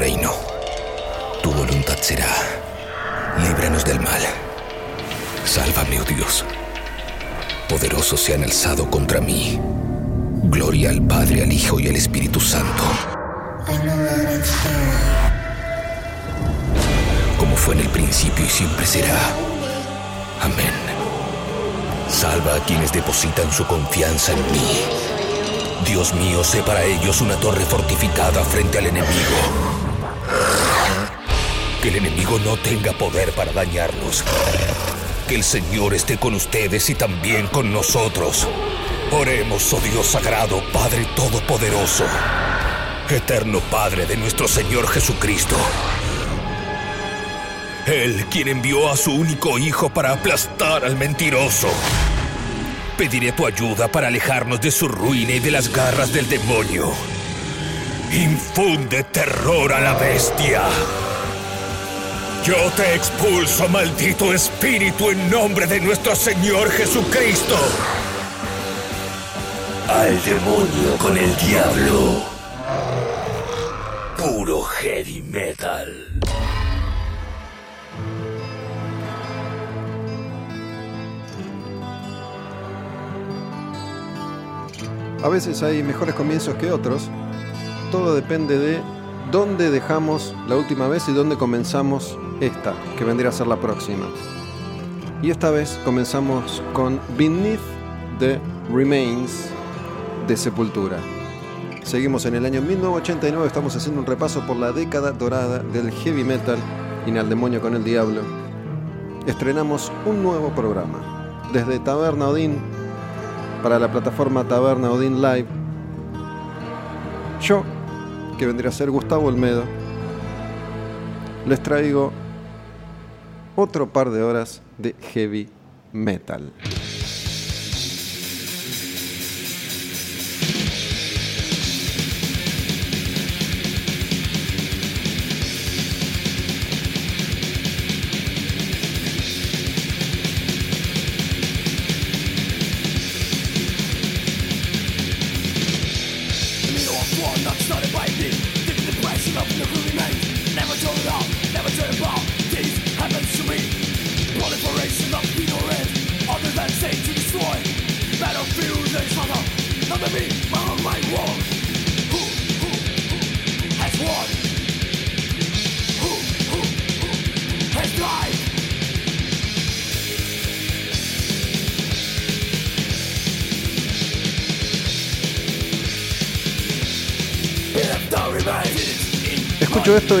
reino. Tu voluntad será. Líbranos del mal. Sálvame, oh Dios. Poderosos se han alzado contra mí. Gloria al Padre, al Hijo y al Espíritu Santo. Como fue en el principio y siempre será. Amén. Salva a quienes depositan su confianza en mí. Dios mío, sé para ellos una torre fortificada frente al enemigo. Que el enemigo no tenga poder para dañarlos. Que el Señor esté con ustedes y también con nosotros. Oremos, oh Dios sagrado, Padre Todopoderoso, eterno Padre de nuestro Señor Jesucristo. Él quien envió a su único Hijo para aplastar al mentiroso. Pediré tu ayuda para alejarnos de su ruina y de las garras del demonio. Infunde terror a la bestia. Yo te expulso, maldito espíritu, en nombre de nuestro Señor Jesucristo. Al demonio con el diablo. Puro heavy metal. A veces hay mejores comienzos que otros. Todo depende de dónde dejamos la última vez y dónde comenzamos esta, que vendría a ser la próxima. Y esta vez comenzamos con Beneath the Remains de Sepultura. Seguimos en el año 1989, estamos haciendo un repaso por la década dorada del heavy metal y al demonio con el diablo. Estrenamos un nuevo programa. Desde Taberna Odín para la plataforma Taberna Odin Live. Yo, que vendría a ser Gustavo Olmedo, les traigo otro par de horas de heavy metal.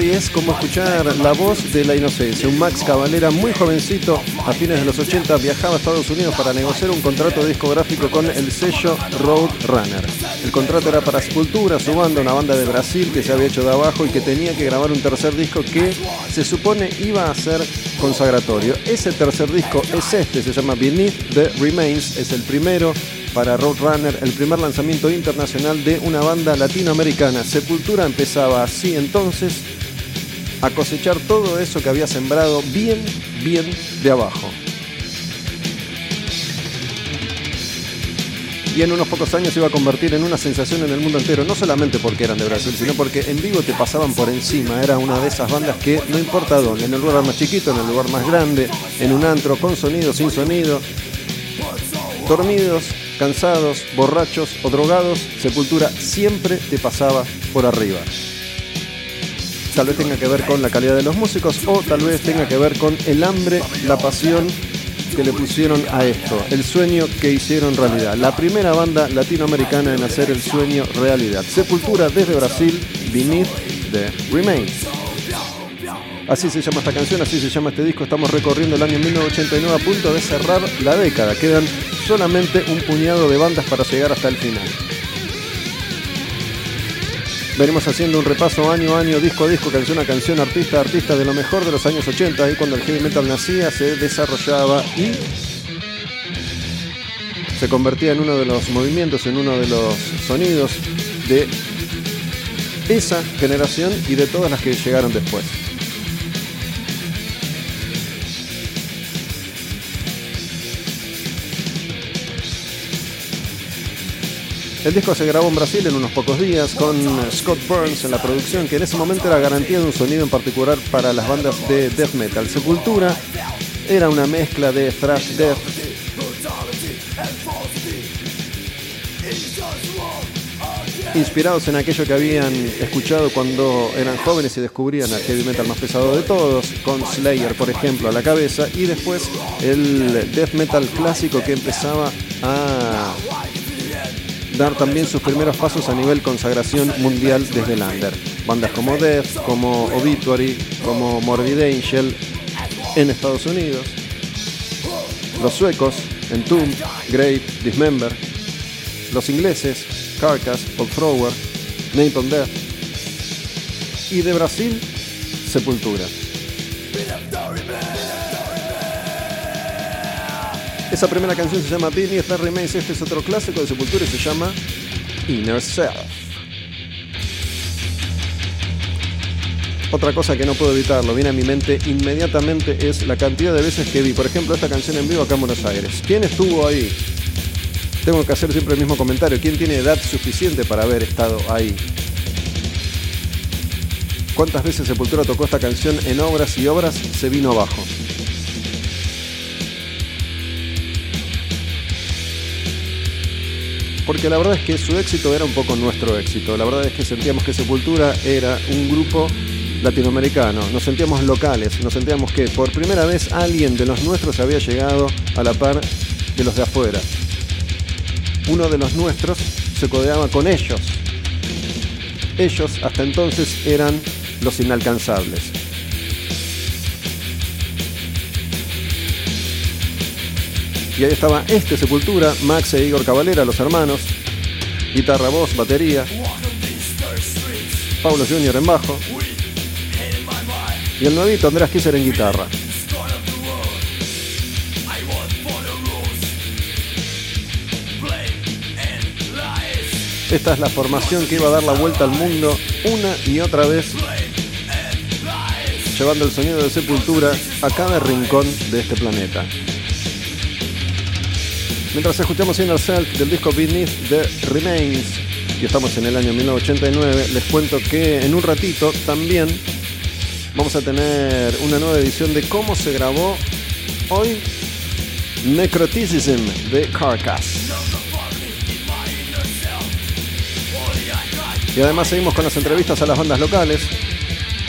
Escucho esto y es como escuchar la voz de la inocencia. Un Max Cavalera muy jovencito, a fines de los 80, viajaba a Estados Unidos para negociar un contrato discográfico con el sello Roadrunner. El contrato era para Sepultura, su banda, una banda de Brasil que se había hecho de abajo y que tenía que grabar un tercer disco que se supone iba a ser consagratorio. Ese tercer disco es este, se llama Beneath the Remains, es el primero para Roadrunner, el primer lanzamiento internacional de una banda latinoamericana. Sepultura empezaba así entonces a cosechar todo eso que había sembrado bien, bien de abajo. Y en unos pocos años se iba a convertir en una sensación en el mundo entero, no solamente porque eran de Brasil, sino porque en vivo te pasaban por encima. Era una de esas bandas que no importa dónde, en el lugar más chiquito, en el lugar más grande, en un antro, con sonido, sin sonido, dormidos, cansados, borrachos o drogados, Sepultura siempre te pasaba por arriba. Tal vez tenga que ver con la calidad de los músicos o tal vez tenga que ver con el hambre, la pasión que le pusieron a esto, el sueño que hicieron realidad. La primera banda latinoamericana en hacer el sueño realidad. Sepultura desde Brasil, Beneath the Remains. Así se llama esta canción, así se llama este disco. Estamos recorriendo el año 1989 a punto de cerrar la década. Quedan solamente un puñado de bandas para llegar hasta el final. Venimos haciendo un repaso año a año, disco a disco, canción a canción, artista a artista de lo mejor de los años 80, ahí cuando el heavy metal nacía, se desarrollaba y se convertía en uno de los movimientos, en uno de los sonidos de esa generación y de todas las que llegaron después. El disco se grabó en Brasil en unos pocos días con Scott Burns en la producción, que en ese momento era garantía de un sonido en particular para las bandas de death metal. Sepultura era una mezcla de thrash death inspirados en aquello que habían escuchado cuando eran jóvenes y descubrían el heavy metal más pesado de todos, con Slayer, por ejemplo, a la cabeza, y después el death metal clásico que empezaba a dar también sus primeros pasos a nivel consagración mundial desde el under. Bandas como Death, como Obituary, como Morbid Angel en Estados Unidos. Los suecos, Entomb, Grave, Dismember. Los ingleses, Carcass, Old Thrower, Napalm Death. Y de Brasil, Sepultura. Esa primera canción se llama Beneath the Remains. Este es otro clásico de Sepultura y se llama Inner Self. Otra cosa que no puedo evitarlo, viene a mi mente inmediatamente es la cantidad de veces que vi, por ejemplo, esta canción en vivo acá en Buenos Aires. ¿Quién estuvo ahí? Tengo que hacer siempre el mismo comentario. ¿Quién tiene edad suficiente para haber estado ahí? ¿Cuántas veces Sepultura tocó esta canción en obras y obras se vino abajo? Porque la verdad es que su éxito era un poco nuestro éxito. La verdad es que sentíamos que Sepultura era un grupo latinoamericano, nos sentíamos locales, nos sentíamos que por primera vez alguien de los nuestros había llegado a la par de los de afuera. Uno de los nuestros se codeaba con ellos. Ellos hasta entonces eran los inalcanzables. Y ahí estaba este Sepultura, Max e Igor Cavalera, los hermanos. Guitarra, voz, batería. Paulo Junior en bajo. Y el nuevito Andrés Kisser en guitarra. Esta es la formación que iba a dar la vuelta al mundo una y otra vez, llevando el sonido de Sepultura a cada rincón de este planeta. Mientras escuchamos Inner Self del disco Beneath the Remains, y estamos en el año 1989, les cuento que en un ratito también vamos a tener una nueva edición de cómo se grabó hoy Necroticism de Carcass. Y además seguimos con las entrevistas a las bandas locales.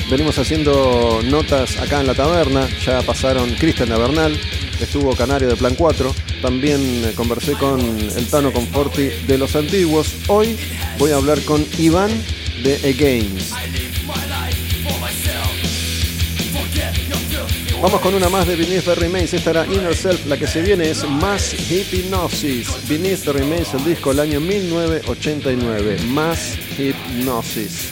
Venimos haciendo notas acá en la taberna. Ya pasaron Cristian Bernal, estuvo Canario de Plan 4. También conversé con el Tano Conforti de los antiguos. Hoy voy a hablar con Iván de Against. Vamos con una más de Beneath the Remains. Esta era Inner Self. La que se viene es Más Hypnosis. Beneath the Remains, el disco del año 1989. Más Hypnosis.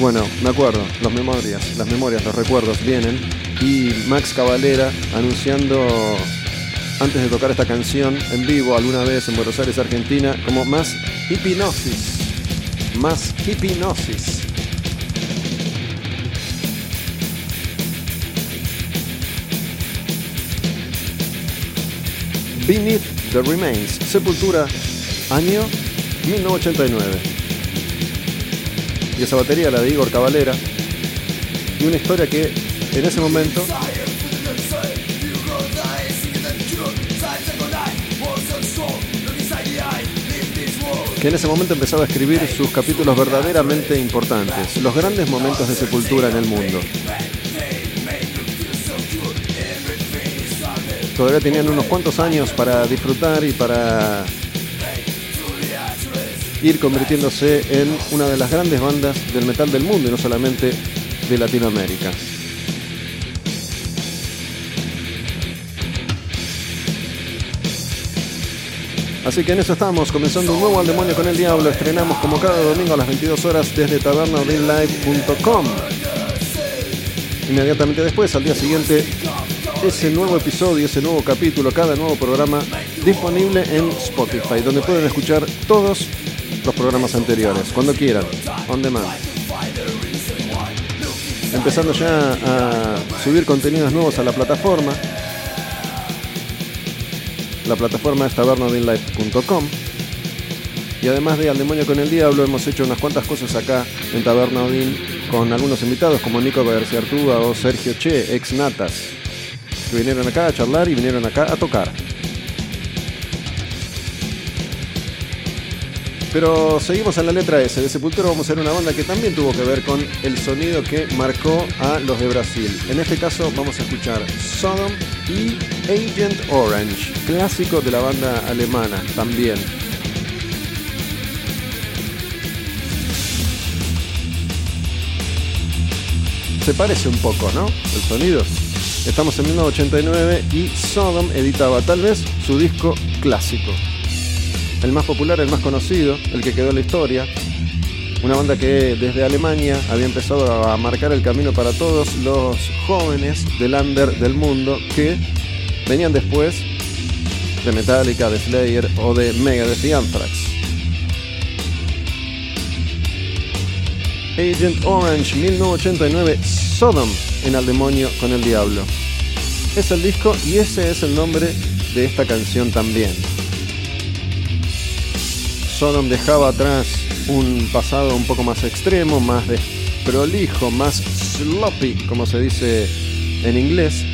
Bueno, me acuerdo, las memorias, las memorias, los recuerdos vienen y Max Cavalera anunciando antes de tocar esta canción en vivo alguna vez en Buenos Aires, Argentina, como más hipnosis. Más hipnosis. Beneath the Remains, Sepultura, año 1989. Y esa batería, la de Igor Cavalera, y una historia que en ese momento que en ese momento empezaba a escribir sus capítulos verdaderamente importantes, los grandes momentos de sepultura en el mundo. Todavía tenían unos cuantos años para disfrutar y para ir convirtiéndose en una de las grandes bandas del metal del mundo y no solamente de Latinoamérica. Así que en eso estamos, comenzando un nuevo Al Demonio con el Diablo. Estrenamos como cada domingo a las 22 horas desde tabernaudinlive.com. Inmediatamente después, al día siguiente, ese nuevo episodio, ese nuevo capítulo, cada nuevo programa disponible en Spotify, donde pueden escuchar todos los programas anteriores, cuando quieran, on demand. Empezando ya a subir contenidos nuevos a la plataforma. La plataforma es tabernodinlife.com. Y además de Al Demonio con el Diablo, hemos hecho unas cuantas cosas acá en Taberna Odin con algunos invitados como Nico García Artuga o Sergio Che, ex Natas, que vinieron acá a charlar y vinieron acá a tocar. Pero seguimos en la letra S. De Sepultura vamos a ver una banda que también tuvo que ver con el sonido que marcó a los de Brasil. En este caso vamos a escuchar Sodom y Agent Orange, clásico de la banda alemana también. Se parece un poco, ¿no? El sonido. Estamos en 1989 y Sodom editaba tal vez su disco clásico el más popular, el más conocido, el que quedó en la historia. Una banda que desde Alemania había empezado a marcar el camino para todos los jóvenes del under del mundo que venían después de Metallica, de Slayer o de Megadeth y Anthrax. Agent Orange 1989 Sodom en Al Demonio con el Diablo. Es el disco y ese es el nombre de esta canción también. Sodom dejaba atrás un pasado un poco más extremo, más desprolijo, más sloppy, como se dice en inglés.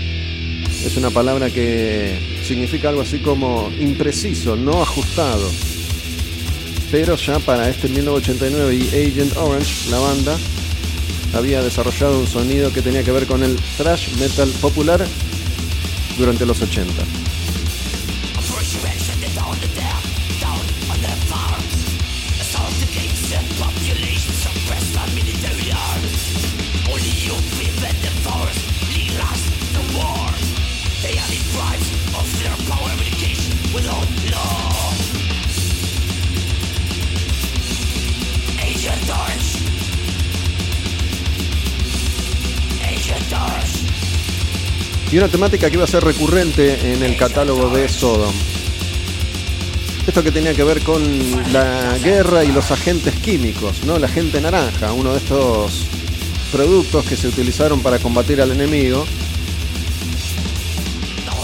Es una palabra que significa algo así como impreciso, no ajustado. Pero ya para este 1989 y Agent Orange, la banda había desarrollado un sonido que tenía que ver con el thrash metal popular durante los 80. Y una temática que iba a ser recurrente en el catálogo de Sodom. Esto que tenía que ver con la guerra y los agentes químicos, ¿no? La agente naranja, uno de estos productos que se utilizaron para combatir al enemigo,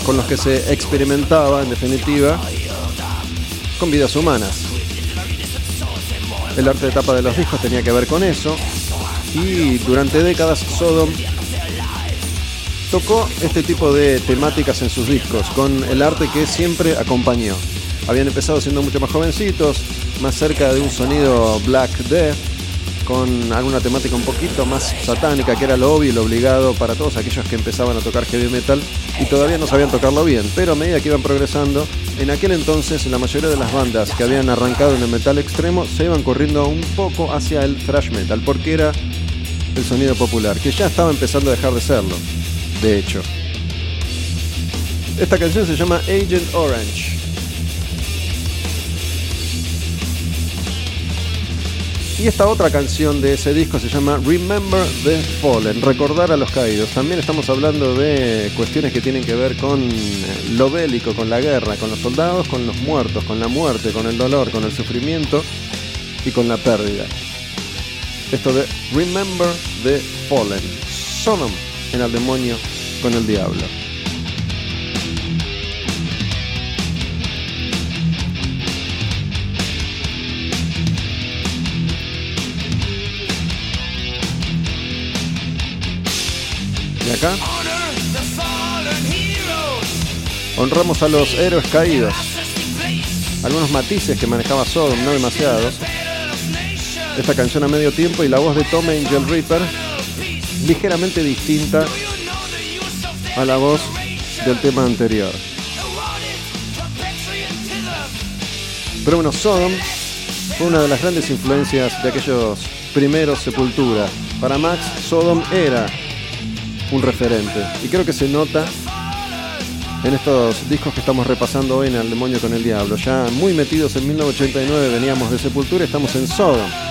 con los que se experimentaba, en definitiva, con vidas humanas. El arte de tapa de los discos tenía que ver con eso, y durante décadas Sodom tocó este tipo de temáticas en sus discos, con el arte que siempre acompañó. Habían empezado siendo mucho más jovencitos, más cerca de un sonido Black Death, con alguna temática un poquito más satánica, que era lo obvio y lo obligado para todos aquellos que empezaban a tocar heavy metal y todavía no sabían tocarlo bien. Pero a medida que iban progresando, en aquel entonces la mayoría de las bandas que habían arrancado en el metal extremo se iban corriendo un poco hacia el thrash metal, porque era el sonido popular, que ya estaba empezando a dejar de serlo de hecho. Esta canción se llama Agent Orange. Y esta otra canción de ese disco se llama Remember the Fallen, recordar a los caídos. También estamos hablando de cuestiones que tienen que ver con lo bélico, con la guerra, con los soldados, con los muertos, con la muerte, con el dolor, con el sufrimiento y con la pérdida. Esto de Remember the Fallen. Sonam en el demonio con el diablo. Y acá honramos a los héroes caídos. Algunos matices que manejaba Sodom, no demasiados. Esta canción a medio tiempo y la voz de Tom Angel Reaper ligeramente distinta a la voz del tema anterior. Pero bueno, Sodom fue una de las grandes influencias de aquellos primeros Sepultura. Para Max, Sodom era un referente. Y creo que se nota en estos discos que estamos repasando hoy en El Demonio con el Diablo. Ya muy metidos en 1989 veníamos de Sepultura, estamos en Sodom.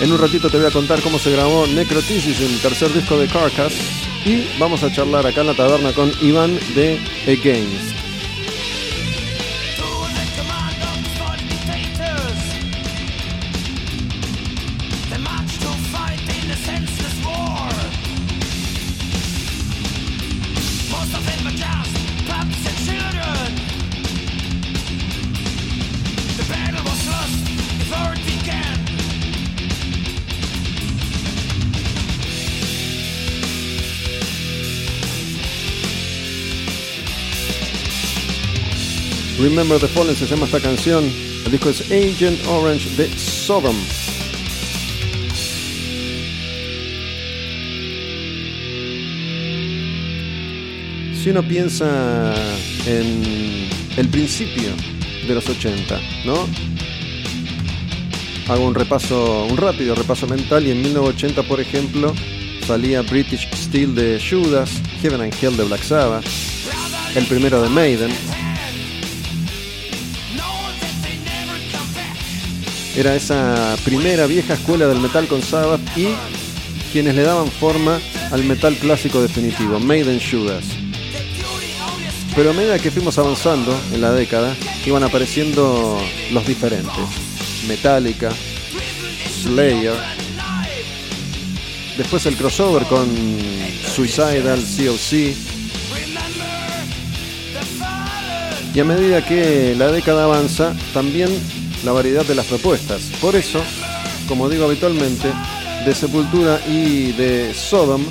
En un ratito te voy a contar cómo se grabó Necrotisis, el tercer disco de Carcass. Y vamos a charlar acá en la taberna con Iván de Against. Remember the Fallen se llama esta canción. El disco es Agent Orange de Sodom. Si uno piensa en el principio de los 80, ¿no? Hago un repaso, un rápido repaso mental y en 1980, por ejemplo, salía British Steel de Judas, Heaven and Hell de Black Sabbath, el primero de Maiden, Era esa primera vieja escuela del metal con Sabbath y quienes le daban forma al metal clásico definitivo, Maiden Judas. Pero a medida que fuimos avanzando en la década, iban apareciendo los diferentes. Metallica, Slayer, después el crossover con Suicidal, COC. Y a medida que la década avanza, también la variedad de las propuestas. Por eso, como digo habitualmente, de Sepultura y de Sodom,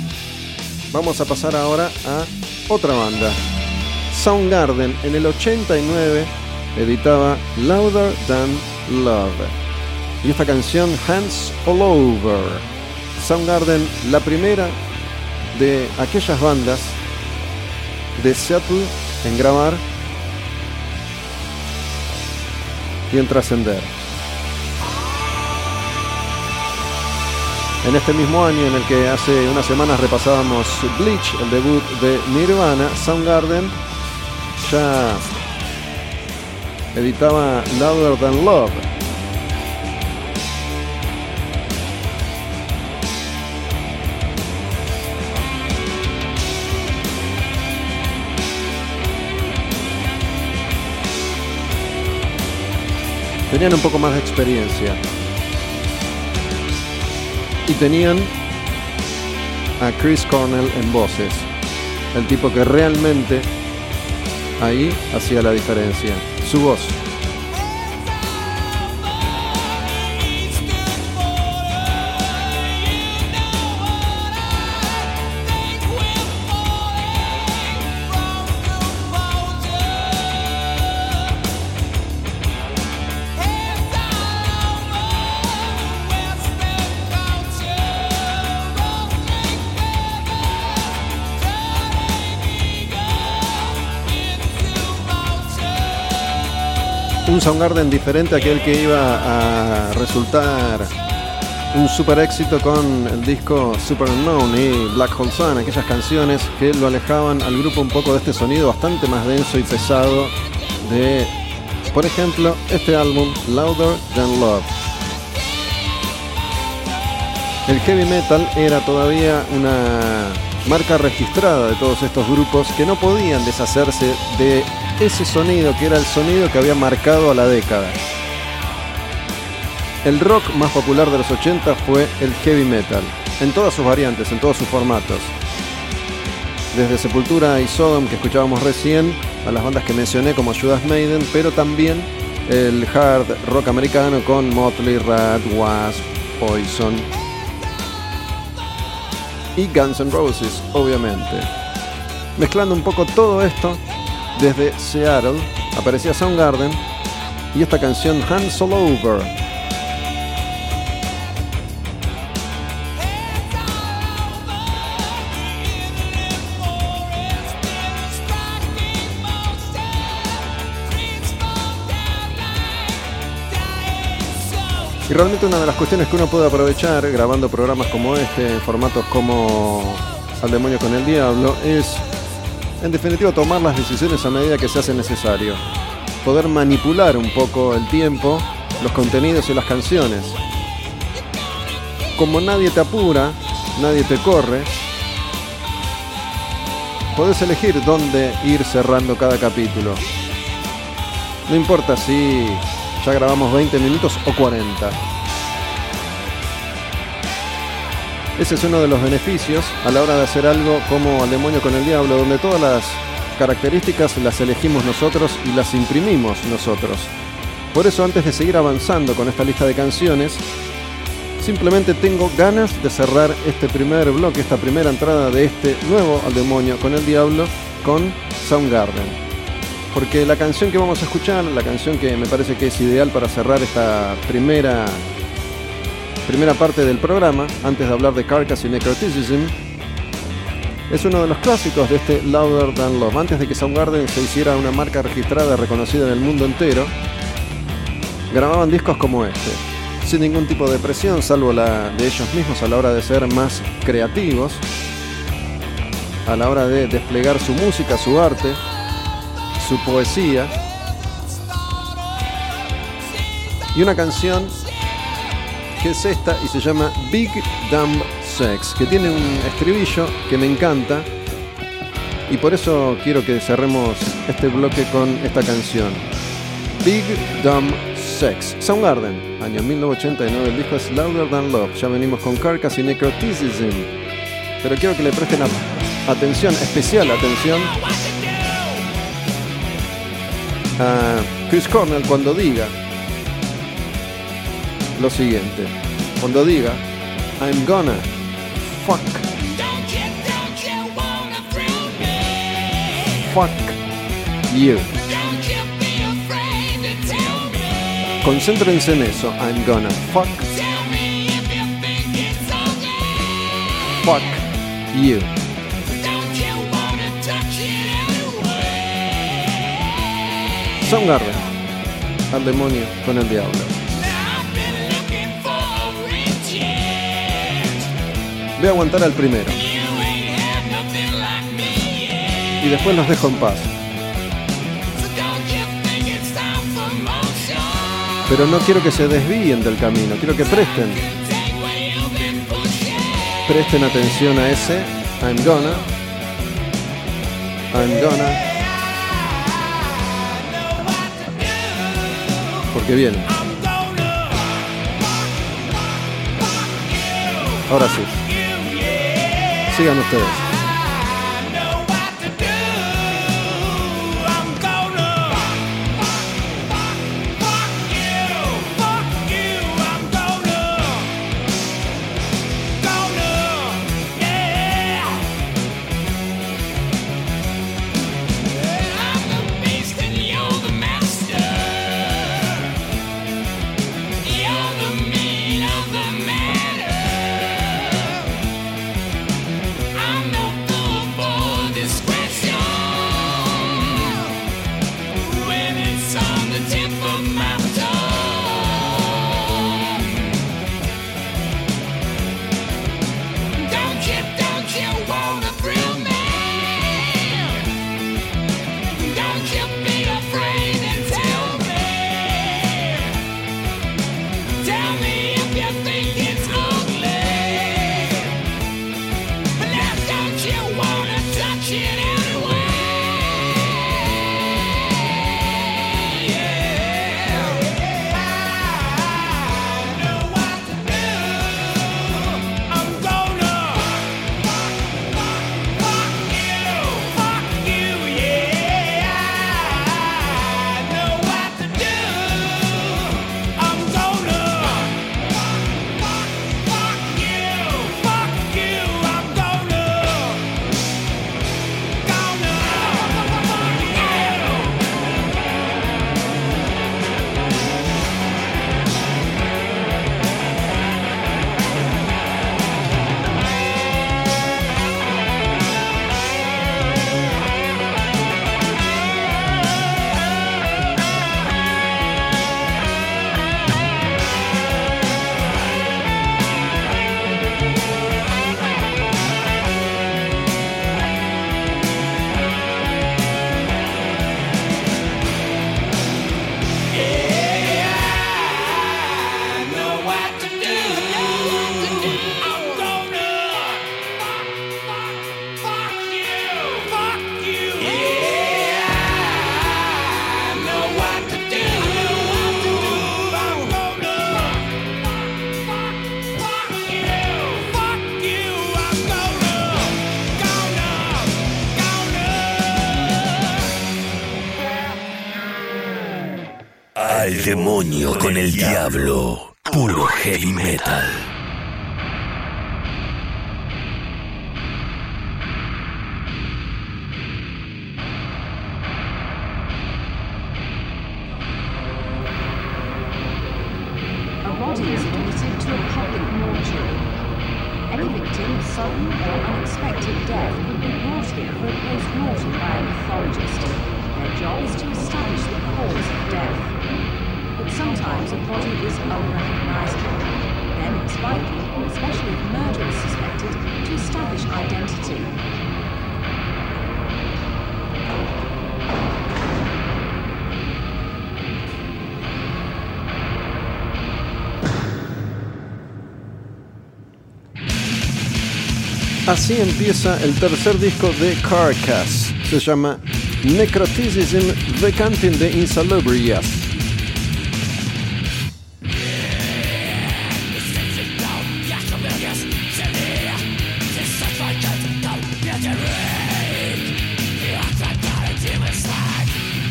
vamos a pasar ahora a otra banda. Soundgarden en el 89 editaba Louder Than Love. Y esta canción Hands All Over. Soundgarden, la primera de aquellas bandas de Seattle en grabar en trascender. En este mismo año en el que hace unas semanas repasábamos Bleach, el debut de Nirvana, Soundgarden ya editaba Louder Than Love. Tenían un poco más de experiencia. Y tenían a Chris Cornell en voces. El tipo que realmente ahí hacía la diferencia. Su voz. Soundgarden diferente a aquel que iba a resultar un super éxito con el disco Super Unknown y Black Hole Sun, aquellas canciones que lo alejaban al grupo un poco de este sonido bastante más denso y pesado de, por ejemplo, este álbum Louder Than Love. El heavy metal era todavía una marca registrada de todos estos grupos que no podían deshacerse de ese sonido que era el sonido que había marcado a la década. El rock más popular de los 80 fue el heavy metal, en todas sus variantes, en todos sus formatos. Desde Sepultura y Sodom, que escuchábamos recién, a las bandas que mencioné como Judas Maiden, pero también el hard rock americano con Motley, Rat, Wasp, Poison y Guns N' Roses, obviamente. Mezclando un poco todo esto, desde Seattle aparecía Soundgarden y esta canción Hands All Over. Y realmente una de las cuestiones que uno puede aprovechar grabando programas como este, en formatos como Al demonio con el diablo, es en definitiva tomar las decisiones a medida que se hace necesario. Poder manipular un poco el tiempo, los contenidos y las canciones. Como nadie te apura, nadie te corre, podés elegir dónde ir cerrando cada capítulo. No importa si ya grabamos 20 minutos o 40. Ese es uno de los beneficios a la hora de hacer algo como Al demonio con el diablo, donde todas las características las elegimos nosotros y las imprimimos nosotros. Por eso antes de seguir avanzando con esta lista de canciones, simplemente tengo ganas de cerrar este primer bloque, esta primera entrada de este nuevo Al demonio con el diablo con Soundgarden. porque la canción que vamos a escuchar, la canción que me parece que es ideal para cerrar esta primera, primera parte del programa, antes de hablar de Carcass y Necroticism, es uno de los clásicos de este Louder Than Love. Antes de que Soundgarden se hiciera una marca registrada reconocida en el mundo entero, grababan discos como este, sin ningún tipo de presión, salvo la de ellos mismos a la hora de ser más creativos, a la hora de desplegar su música, su arte, su poesía. Y una canción que es esta y se llama Big Dumb Sex, que tiene un estribillo que me encanta y por eso quiero que cerremos este bloque con esta canción. Big Dumb Sex. Soundgarden, año 1989, el disco es Louder Than Love. Ya venimos con Carcass y Necroticism. Pero quiero que le presten atención, especial atención, a Chris Cornell cuando diga lo siguiente. Cuando diga, I'm gonna fuck. Fuck you. Concéntrense en eso. I'm gonna fuck. Fuck you. Soundgarden. Al demonio con el diablo. A aguantar al primero. Y después los dejo en paz. Pero no quiero que se desvíen del camino, quiero que presten. Presten atención a ese I'm gonna. I'm gonna. Porque viene. Ahora sí. Sigan ustedes. Con el diablo. Puro heavy metal. Así empieza el tercer disco de Carcass. Se llama Necroticism The Canting de Insalubrious.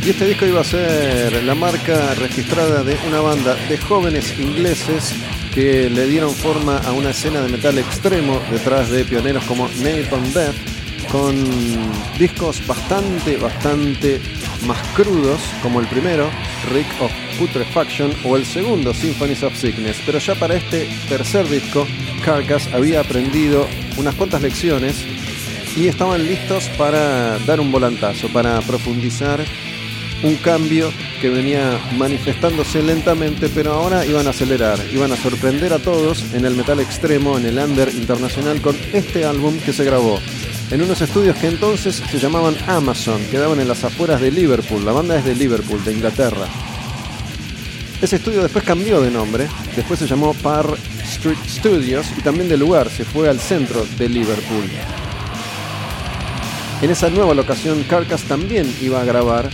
Y este disco iba a ser la marca registrada de una banda de jóvenes ingleses que le dieron forma a una escena de metal extremo detrás de pioneros como Napalm Death, con discos bastante, bastante más crudos, como el primero, Rick of Putrefaction, o el segundo, Symphonies of Sickness. Pero ya para este tercer disco, Carcass había aprendido unas cuantas lecciones y estaban listos para dar un volantazo, para profundizar un cambio que venía manifestándose lentamente, pero ahora iban a acelerar, iban a sorprender a todos en el metal extremo, en el under internacional, con este álbum que se grabó en unos estudios que entonces se llamaban Amazon, quedaban en las afueras de Liverpool, la banda es de Liverpool, de Inglaterra. Ese estudio después cambió de nombre, después se llamó Par Street Studios y también de lugar se fue al centro de Liverpool. En esa nueva locación, Carcass también iba a grabar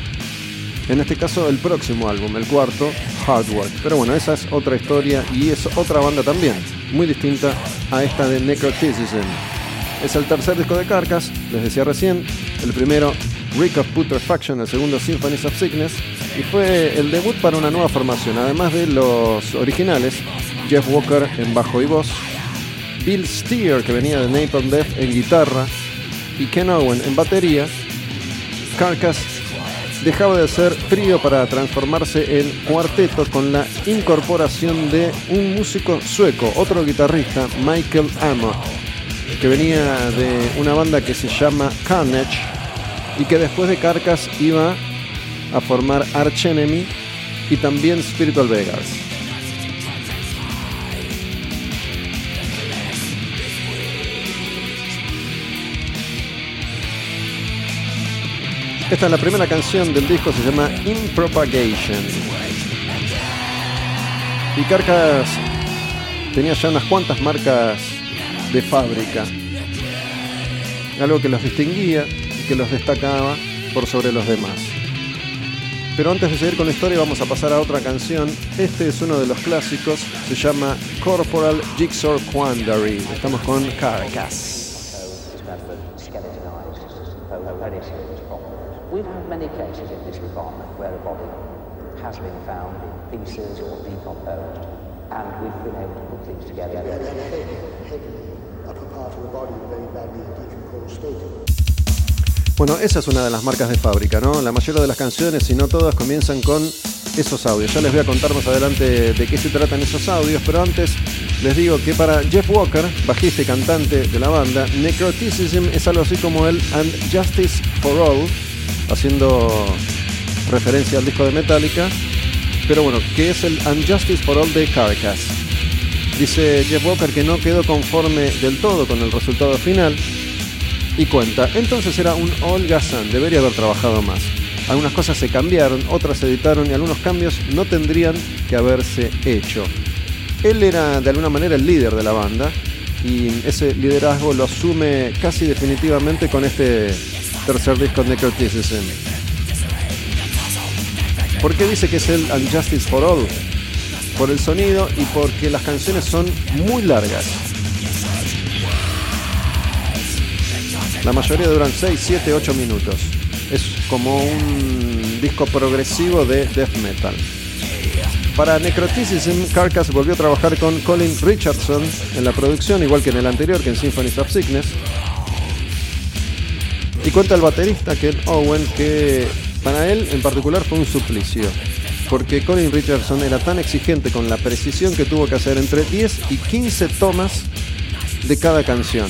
en este caso el próximo álbum, el cuarto, Hard Work. Pero bueno, esa es otra historia y es otra banda también, muy distinta a esta de Necroticism. Es el tercer disco de Carcass, les decía recién, el primero Rick of Putrefaction, el segundo Symphonies of Sickness, y fue el debut para una nueva formación, además de los originales, Jeff Walker en bajo y voz, Bill Steer, que venía de Napalm Death en guitarra, y Ken Owen en batería, Carcass dejaba de ser trío para transformarse en cuarteto con la incorporación de un músico sueco, otro guitarrista, Michael Amott, que venía de una banda que se llama Carnage y que después de Carcass iba a formar Arch Enemy y también Spiritual Vegas. Esta es la primera canción del disco, se llama In Propagation. Y Carcas tenía ya unas cuantas marcas de fábrica. Algo que los distinguía y que los destacaba por sobre los demás. Pero antes de seguir con la historia vamos a pasar a otra canción. Este es uno de los clásicos, se llama Corporal Jigsaw Quandary. Estamos con Carcass. We've had many cases in this department where a body has been found in pieces or decomposed, and we've been able to put things together. Yeah, taken the upper part of the body in a very badly decomposed state. Bueno, esa es una de las marcas de fábrica, ¿no? La mayoría de las canciones, si no todas, comienzan con esos audios. Ya les voy a contar más adelante de qué se tratan esos audios, pero antes les digo que para Jeff Walker, bajista y cantante de la banda, Necroticism es algo así como el And Justice for All, haciendo referencia al disco de Metallica. Pero bueno, ¿qué es el Unjustice for All de Carcass? Dice Jeff Walker que no quedó conforme del todo con el resultado final y cuenta, entonces era un holgazán, debería haber trabajado más. Algunas cosas se cambiaron, otras se editaron y algunos cambios no tendrían que haberse hecho. Él era de alguna manera el líder de la banda y ese liderazgo lo asume casi definitivamente con este tercer disco Necroticism. ¿Por qué dice que es el Unjustice for All? Por el sonido y porque las canciones son muy largas. La mayoría duran 6, 7, 8 minutos. Es como un disco progresivo de death metal. Para Necroticism, Carcass volvió a trabajar con Colin Richardson en la producción, igual que en el anterior, que en Symphonies of Sickness. Y cuenta el baterista Ken Owen que para él en particular fue un suplicio, porque Colin Richardson era tan exigente con la precisión que tuvo que hacer entre 10 y 15 tomas de cada canción.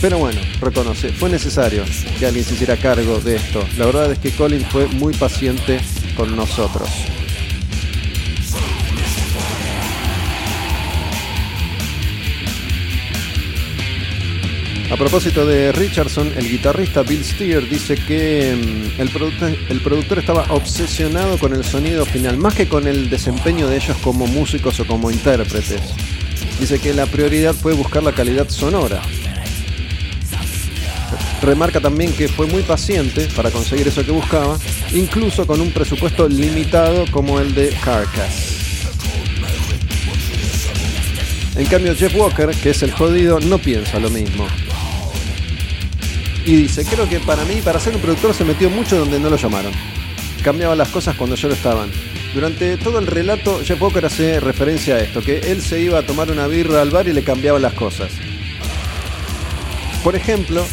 Pero bueno, reconoce, fue necesario que alguien se hiciera cargo de esto. La verdad es que Colin fue muy paciente con nosotros. A propósito de Richardson, el guitarrista Bill Steer dice que mm, el productor, estaba obsesionado con el sonido final, más que con el desempeño de ellos como músicos o como intérpretes. Dice que la prioridad fue buscar la calidad sonora. Remarca también que fue muy paciente para conseguir eso que buscaba, incluso con un presupuesto limitado como el de Carcass. En cambio, Jeff Walker, que es el jodido, no piensa lo mismo. Y dice, creo que para mí, para ser un productor, se metió mucho donde no lo llamaron. Cambiaba las cosas cuando ya lo estaban. Durante todo el relato, Jeff Walker hace referencia a esto, que él se iba a tomar una birra al bar y le cambiaba las cosas. Por ejemplo,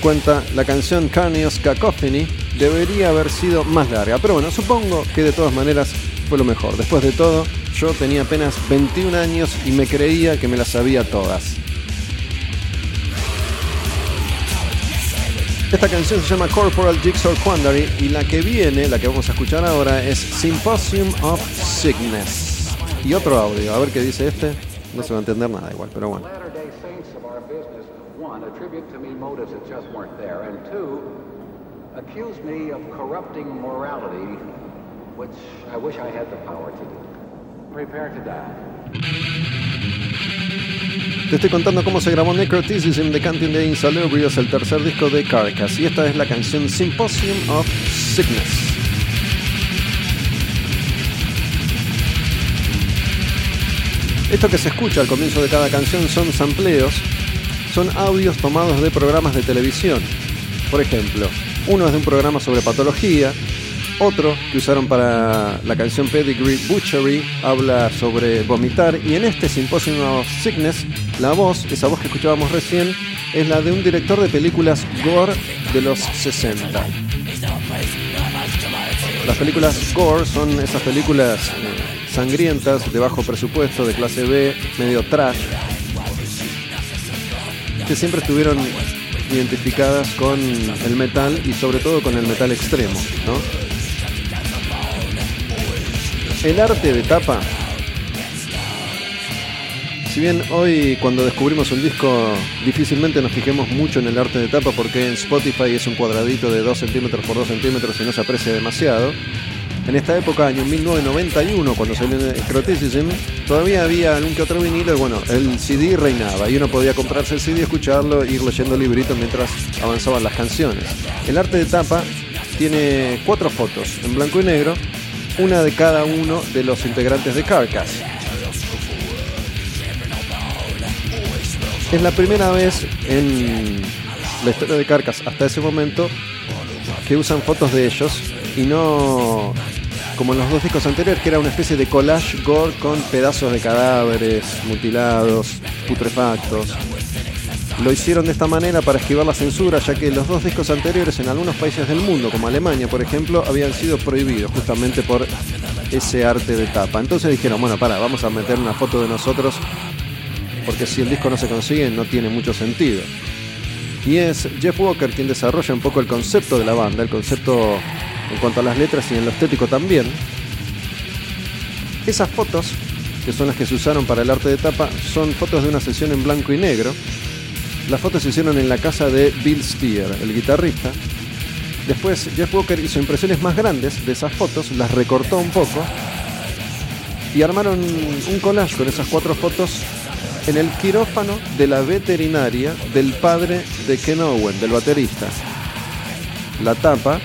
cuenta la canción Carnios Cacophony debería haber sido más larga, pero bueno, supongo que de todas maneras fue lo mejor. Después de todo, yo tenía apenas 21 años y me creía que me las sabía todas. Esta canción se llama Corporal Jigsaw Quandary y la que viene, la que vamos a escuchar ahora, es Symposium of Sickness. Y otro audio, a ver qué dice este. No se va a entender nada igual, pero bueno. Accuse me of corrupting morality, which I wish I had the power to do. Prepare to die. Te estoy contando cómo se grabó Necroticism de Canting the Insalubrious, el tercer disco de Carcass, y esta es la canción Symposium of Sickness. Esto que se escucha al comienzo de cada canción son sampleos, son audios tomados de programas de televisión. Por ejemplo, uno es de un programa sobre patología, otro que usaron para la canción Pedigree Butchery habla sobre vomitar y en este Symposium of Sickness la voz, esa voz que escuchábamos recién, es la de un director de películas gore de los 60. Las películas gore son esas películas eh, sangrientas de bajo presupuesto, de clase B, medio trash, que siempre estuvieron identificadas con el metal y sobre todo con el metal extremo, ¿no? El arte de tapa. Si bien hoy cuando descubrimos un disco difícilmente nos fijemos mucho en el arte de tapa porque en Spotify es un cuadradito de 2 centímetros por 2 centímetros y no se aprecia demasiado. En esta época, año 1991, cuando salió Necroticism, todavía había algún que otro vinilo y bueno, el CD reinaba y uno podía comprarse el CD, escucharlo, ir leyendo libritos mientras avanzaban las canciones. El arte de tapa tiene cuatro fotos en blanco y negro, una de cada uno de los integrantes de Carcass. Es la primera vez en la historia de Carcass hasta ese momento que usan fotos de ellos y no como en los dos discos anteriores, que era una especie de collage gore con pedazos de cadáveres mutilados, putrefactos. Lo hicieron de esta manera para esquivar la censura, ya que los dos discos anteriores en algunos países del mundo, como Alemania, por ejemplo, habían sido prohibidos justamente por ese arte de tapa. Entonces dijeron, bueno, para, vamos a meter una foto de nosotros, porque si el disco no se consigue no tiene mucho sentido. Y es Jeff Walker quien desarrolla un poco el concepto de la banda, el concepto en cuanto a las letras y en lo estético también. Esas fotos, que son las que se usaron para el arte de tapa, son fotos de una sesión en blanco y negro. Las fotos se hicieron en la casa de Bill Steer, el guitarrista. Después Jeff Walker hizo impresiones más grandes de esas fotos, las recortó un poco y armaron un collage con esas cuatro fotos en el quirófano de la veterinaria del padre de Ken Owen, del baterista. La tapa,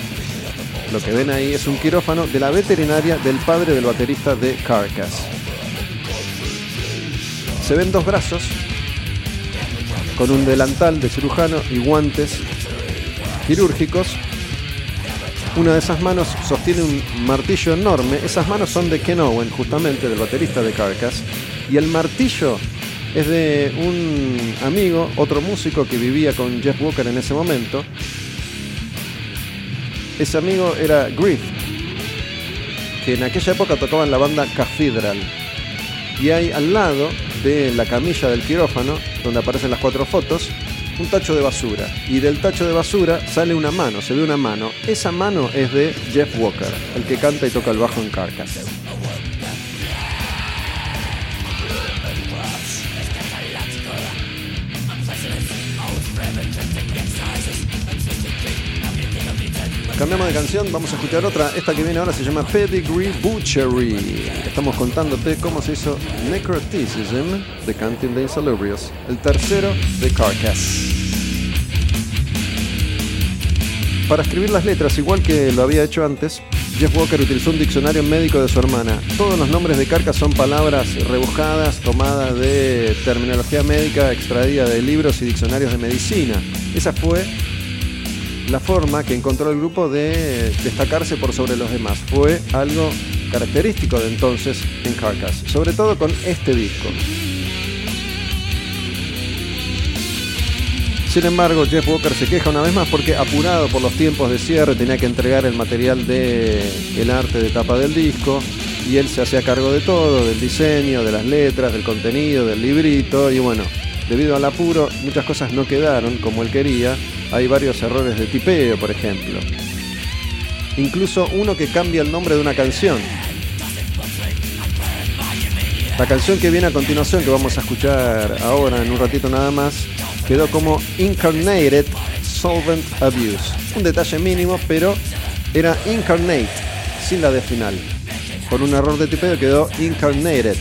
lo que ven ahí, es un quirófano de la veterinaria del padre del baterista de Carcass. Se ven dos brazos con un delantal de cirujano y guantes quirúrgicos. Una de esas manos sostiene un martillo enorme. Esas manos son de Ken Owen, justamente del baterista de Carcass. Y el martillo es de un amigo, otro músico que vivía con Jeff Walker en ese momento. Ese amigo era Griff, que en aquella época tocaba en la banda Cathedral. Y hay al lado de la camilla del quirófano, donde aparecen las cuatro fotos, un tacho de basura. Y del tacho de basura sale una mano, se ve una mano. Esa mano es de Jeff Walker, el que canta y toca el bajo en Carcass. Cambiamos de canción, vamos a escuchar otra. Esta que viene ahora se llama Pedigree Butchery. Estamos contándote cómo se hizo Necroticism de Canting the Insalubrious, el tercero de Carcass. Para escribir las letras, igual que lo había hecho antes, Jeff Walker utilizó un diccionario médico de su hermana. Todos los nombres de Carcass son palabras rebuscadas, tomadas de terminología médica extraída de libros y diccionarios de medicina. Esa fue la forma que encontró el grupo de destacarse por sobre los demás. Fue algo característico de entonces en Carcass, sobre todo con este disco. Sin embargo, Jeff Walker se queja una vez más porque apurado por los tiempos de cierre tenía que entregar el material de el arte de tapa del disco y él se hacía cargo de todo, del diseño, de las letras, del contenido, del librito y bueno, debido al apuro muchas cosas no quedaron como él quería hay varios errores de tipeo, por ejemplo. Incluso uno que cambia el nombre de una canción. La canción que viene a continuación, que vamos a escuchar ahora en un ratito nada más, quedó como Incarnated Solvent Abuse. Un detalle mínimo, pero era Incarnate, sin la de final. Por un error de tipeo quedó Incarnated.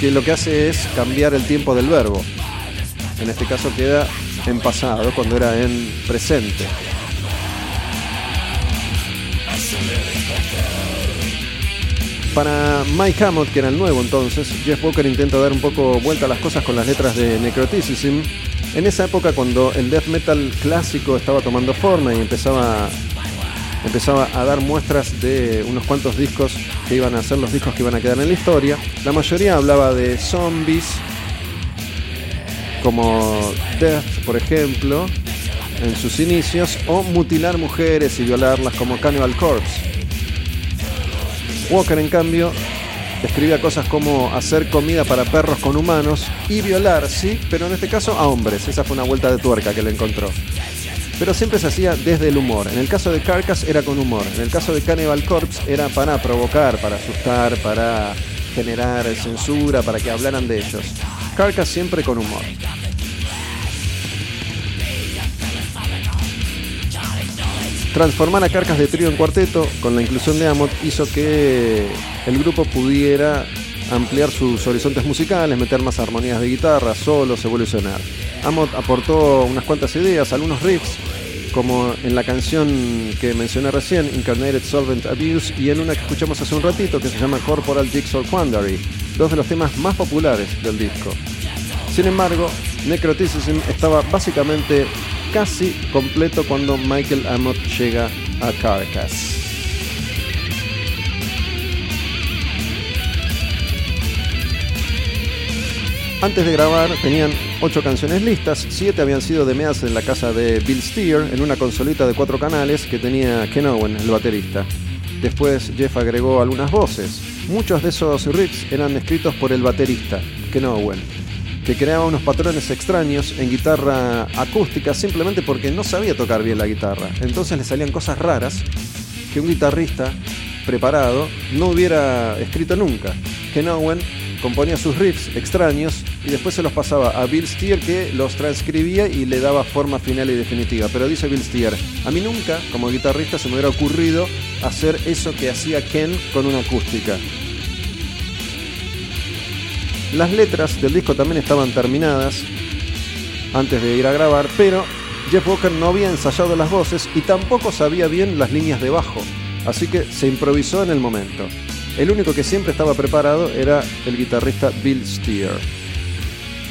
Que lo que hace es cambiar el tiempo del verbo. En este caso queda en pasado, cuando era en presente. Para Mike Hammond, que era el nuevo entonces, Jeff Walker intenta dar un poco vuelta a las cosas con las letras de Necroticism. En esa época, cuando el death metal clásico estaba tomando forma y empezaba, empezaba a dar muestras de unos cuantos discos que iban a ser los discos que iban a quedar en la historia, la mayoría hablaba de zombies, como Death, por ejemplo, en sus inicios, o mutilar mujeres y violarlas como Cannibal Corpse. Walker, en cambio, escribía cosas como hacer comida para perros con humanos y violar, sí, pero en este caso a hombres. Esa fue una vuelta de tuerca que le encontró. Pero siempre se hacía desde el humor. En el caso de Carcass era con humor. En el caso de Cannibal Corpse era para provocar, para asustar, para generar censura, para que hablaran de ellos. Carcass siempre con humor. Transformar a Carcas de trío en cuarteto con la inclusión de Amot hizo que el grupo pudiera ampliar sus horizontes musicales, meter más armonías de guitarra, solos, evolucionar. Amot aportó unas cuantas ideas, algunos riffs, como en la canción que mencioné recién, Incarnated Solvent Abuse, y en una que escuchamos hace un ratito que se llama Corporal Jigsaw Quandary dos de los temas más populares del disco. Sin embargo, Necroticism estaba básicamente casi completo cuando Michael Amott llega a Carcass. Antes de grabar tenían ocho canciones listas, siete habían sido demeadas en la casa de Bill Steer en una consolita de cuatro canales que tenía Ken Owen, el baterista. Después Jeff agregó algunas voces, Muchos de esos riffs eran escritos por el baterista, Ken Owen, que creaba unos patrones extraños en guitarra acústica simplemente porque no sabía tocar bien la guitarra. Entonces le salían cosas raras que un guitarrista preparado no hubiera escrito nunca. Ken Owen componía sus riffs extraños y después se los pasaba a Bill Steer que los transcribía y le daba forma final y definitiva. Pero dice Bill Steer, a mí nunca como guitarrista se me hubiera ocurrido hacer eso que hacía Ken con una acústica. Las letras del disco también estaban terminadas antes de ir a grabar, pero Jeff Walker no había ensayado las voces y tampoco sabía bien las líneas de bajo, así que se improvisó en el momento. El único que siempre estaba preparado era el guitarrista Bill Steer.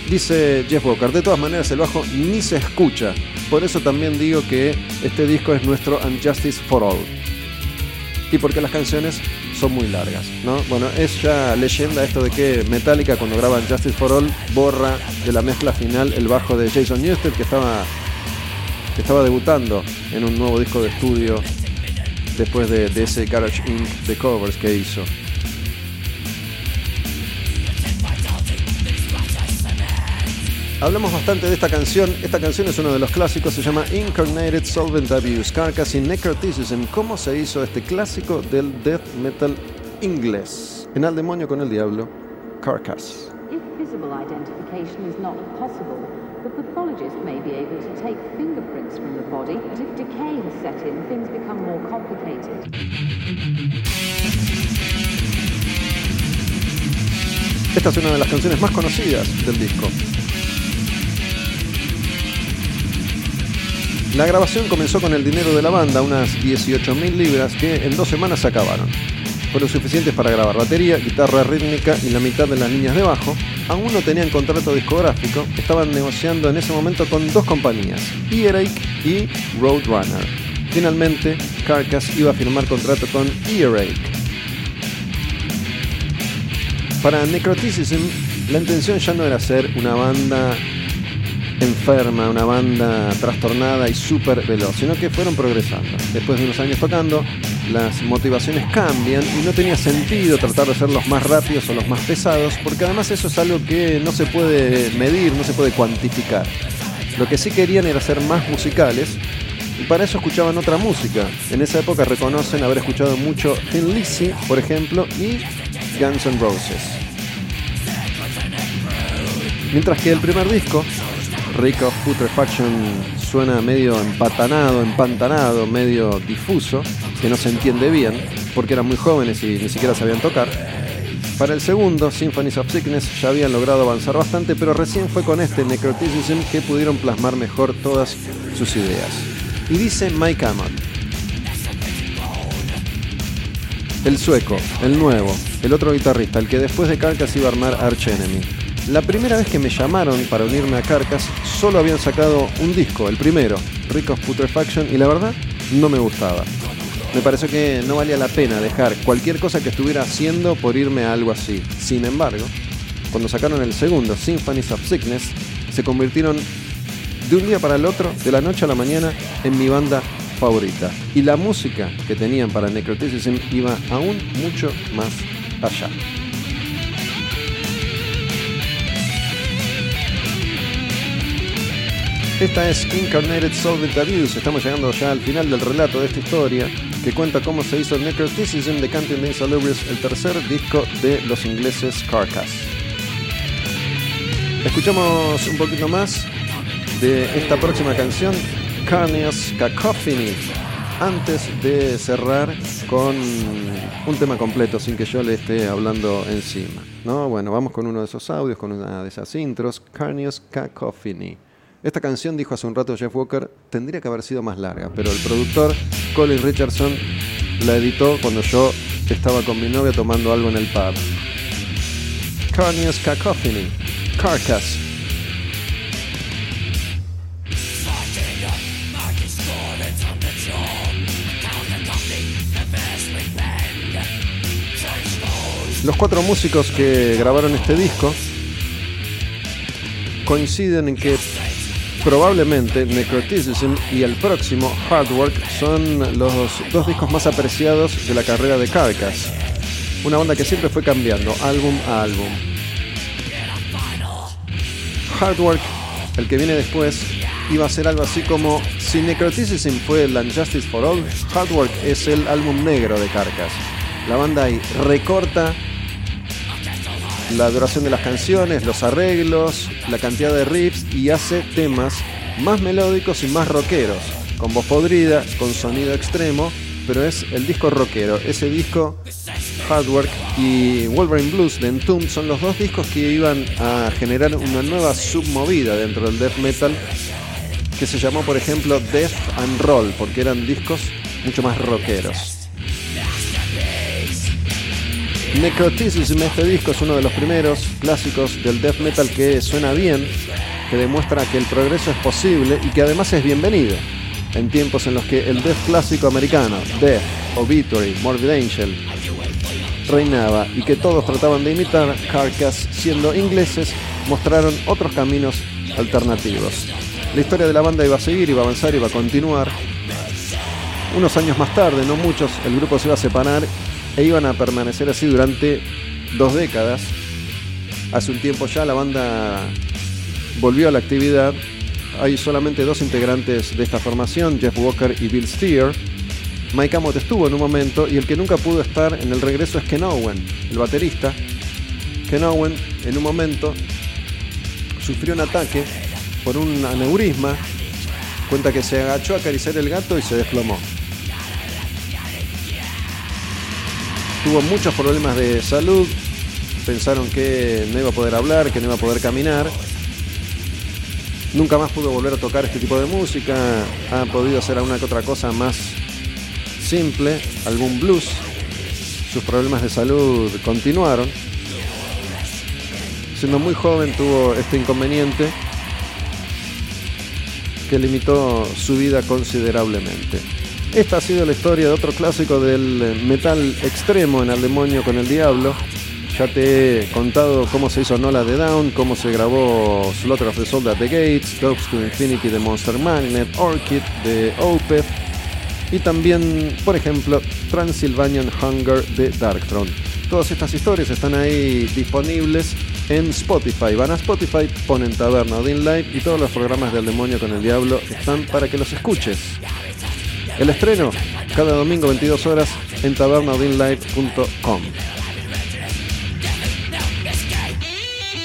Dice Jeff Walker, de todas maneras el bajo ni se escucha, por eso también digo que este disco es nuestro Unjustice for All. Y porque las canciones son muy largas, ¿no? Bueno, es ya leyenda esto de que Metallica cuando graba Justice for All borra de la mezcla final el bajo de Jason Newsted que estaba, que estaba debutando en un nuevo disco de estudio después de, de ese Garage Inc. de covers que hizo. Hablamos bastante de esta canción. Esta canción es uno de los clásicos, se llama Incarnated Solvent Abuse, Carcass in Necroticism. ¿Cómo se hizo este clásico del death metal inglés? En Al demonio con el diablo, Carcass. If visible identification is not possible, the pathologist may be able to take fingerprints from the body, but if decay has set in, things become more complicated. Esta es una de las canciones más conocidas del disco. La grabación comenzó con el dinero de la banda, unas 18.000 libras que en dos semanas se acabaron. Fueron suficientes para grabar batería, guitarra rítmica y la mitad de las líneas de bajo. Aún no tenían contrato discográfico, estaban negociando en ese momento con dos compañías, Earache y Roadrunner. Finalmente, Carcass iba a firmar contrato con Earache. Para Necroticism, la intención ya no era ser una banda enferma, una banda trastornada y súper veloz, sino que fueron progresando. Después de unos años tocando, las motivaciones cambian y no tenía sentido tratar de ser los más rápidos o los más pesados, porque además eso es algo que no se puede medir, no se puede cuantificar. Lo que sí querían era ser más musicales y para eso escuchaban otra música. En esa época reconocen haber escuchado mucho Thin Lizzy, por ejemplo, y Guns N' Roses. Mientras que el primer disco, Rick of Putrefaction, suena medio empatanado, empantanado, medio difuso, que no se entiende bien, porque eran muy jóvenes y ni siquiera sabían tocar. Para el segundo, Symphonies of Sickness, ya habían logrado avanzar bastante, pero recién fue con este Necroticism que pudieron plasmar mejor todas sus ideas. Y dice Mike Amott, el sueco, el nuevo, el otro guitarrista, el que después de Carcass iba a armar Arch Enemy. La primera vez que me llamaron para unirme a Carcass, solo habían sacado un disco, el primero, Rick of Putrefaction, y la verdad, no me gustaba. Me pareció que no valía la pena dejar cualquier cosa que estuviera haciendo por irme a algo así. Sin embargo, cuando sacaron el segundo, Symphonies of Sickness, se convirtieron de un día para el otro, de la noche a la mañana, en mi banda favorita. Y la música que tenían para Necroticism iba aún mucho más allá. Esta es Incarnated Solvent Abuse. Estamos llegando ya al final del relato de esta historia que cuenta cómo se hizo Necroticism de Canting the Insalubrious, el tercer disco de los ingleses Carcass. Escuchamos un poquito más de esta próxima canción, Carnious Cacophony, antes de cerrar con un tema completo sin que yo le esté hablando encima. ¿no? Bueno, vamos con uno de esos audios, con una de esas intros, Carnious Cacophony. Esta canción, dijo hace un rato Jeff Walker, tendría que haber sido más larga, pero el productor Colin Richardson la editó cuando yo estaba con mi novia tomando algo en el pub. Carnious Cacophony, Carcass. Los cuatro músicos que grabaron este disco coinciden en que probablemente Necroticism y el próximo Hard Work son los dos discos más apreciados de la carrera de Carcass. Una banda que siempre fue cambiando álbum a álbum. Hard Work, el que viene después, iba a ser algo así como si Necroticism fue el Unjustice for All, Hard Work es el álbum negro de Carcass. La banda ahí recorta la duración de las canciones, los arreglos, la cantidad de riffs y hace temas más melódicos y más rockeros, con voz podrida, con sonido extremo, pero es el disco rockero. Ese disco, Hard Work y Wolverine Blues de Entomb son los dos discos que iban a generar una nueva submovida dentro del death metal que se llamó, por ejemplo, Death and Roll, porque eran discos mucho más rockeros. Necroticism, este disco es uno de los primeros clásicos del death metal que suena bien, que demuestra que el progreso es posible y que además es bienvenido. En tiempos en los que el death clásico americano, Death, Obituary, Morbid Angel, reinaba y que todos trataban de imitar, Carcass, siendo ingleses, mostraron otros caminos alternativos. La historia de la banda iba a seguir, iba a avanzar, iba a continuar. Unos años más tarde, no muchos, el grupo se iba a separar e iban a permanecer así durante dos décadas. Hace un tiempo ya la banda volvió a la actividad. Hay solamente dos integrantes de esta formación, Jeff Walker y Bill Steer. Mike Amott estuvo en un momento y el que nunca pudo estar en el regreso es Ken Owen, el baterista. Ken Owen en un momento sufrió un ataque por un aneurisma. Cuenta que se agachó a acariciar el gato y se desplomó. Tuvo muchos problemas de salud. Pensaron que no iba a poder hablar, que no iba a poder caminar. Nunca más pudo volver a tocar este tipo de música. Ha podido hacer alguna que otra cosa más simple, algún blues. Sus problemas de salud continuaron. Siendo muy joven tuvo este inconveniente que limitó su vida considerablemente. Esta ha sido la historia de otro clásico del metal extremo en Al Demonio con el Diablo. Ya te he contado cómo se hizo Nola de Down, cómo se grabó Slaughter of the Soul at the Gates, Dogs to Infinity de Monster Magnet, Orchid de Opeth y también, por ejemplo, Transylvanian Hunger de Darkthrone. Todas estas historias están ahí disponibles en Spotify. Van a Spotify, ponen Taberna Odin Live y todos los programas del demonio con el diablo están para que los escuches. El estreno cada domingo 22 horas en tabernaodinlive.com.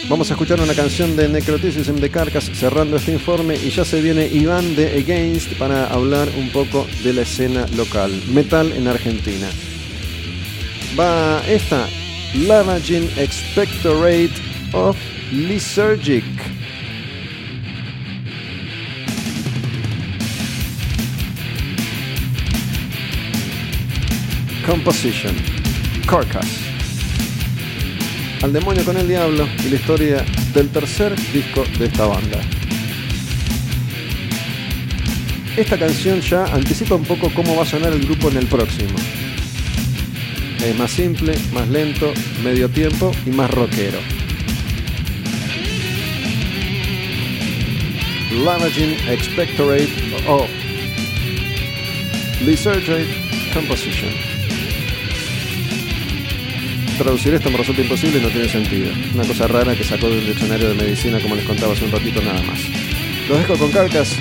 Vamos a escuchar una canción de Necroticism de Carcas cerrando este informe y ya se viene Iván de Against para hablar un poco de la escena local, metal en Argentina. Va esta, Lavaging Expectorate of Lysergic. Composition, Carcass. Al demonio con el diablo y la historia del tercer disco de esta banda. Esta canción ya anticipa un poco cómo va a sonar el grupo en el próximo. Es más simple, más lento, medio tiempo y más rockero. Lavaging Expectorate of Lysergic Composition. Traducir esto me resulta imposible y no tiene sentido. Una cosa rara que sacó del diccionario de medicina como les contaba hace un ratito nada más. Los dejo con Carcas.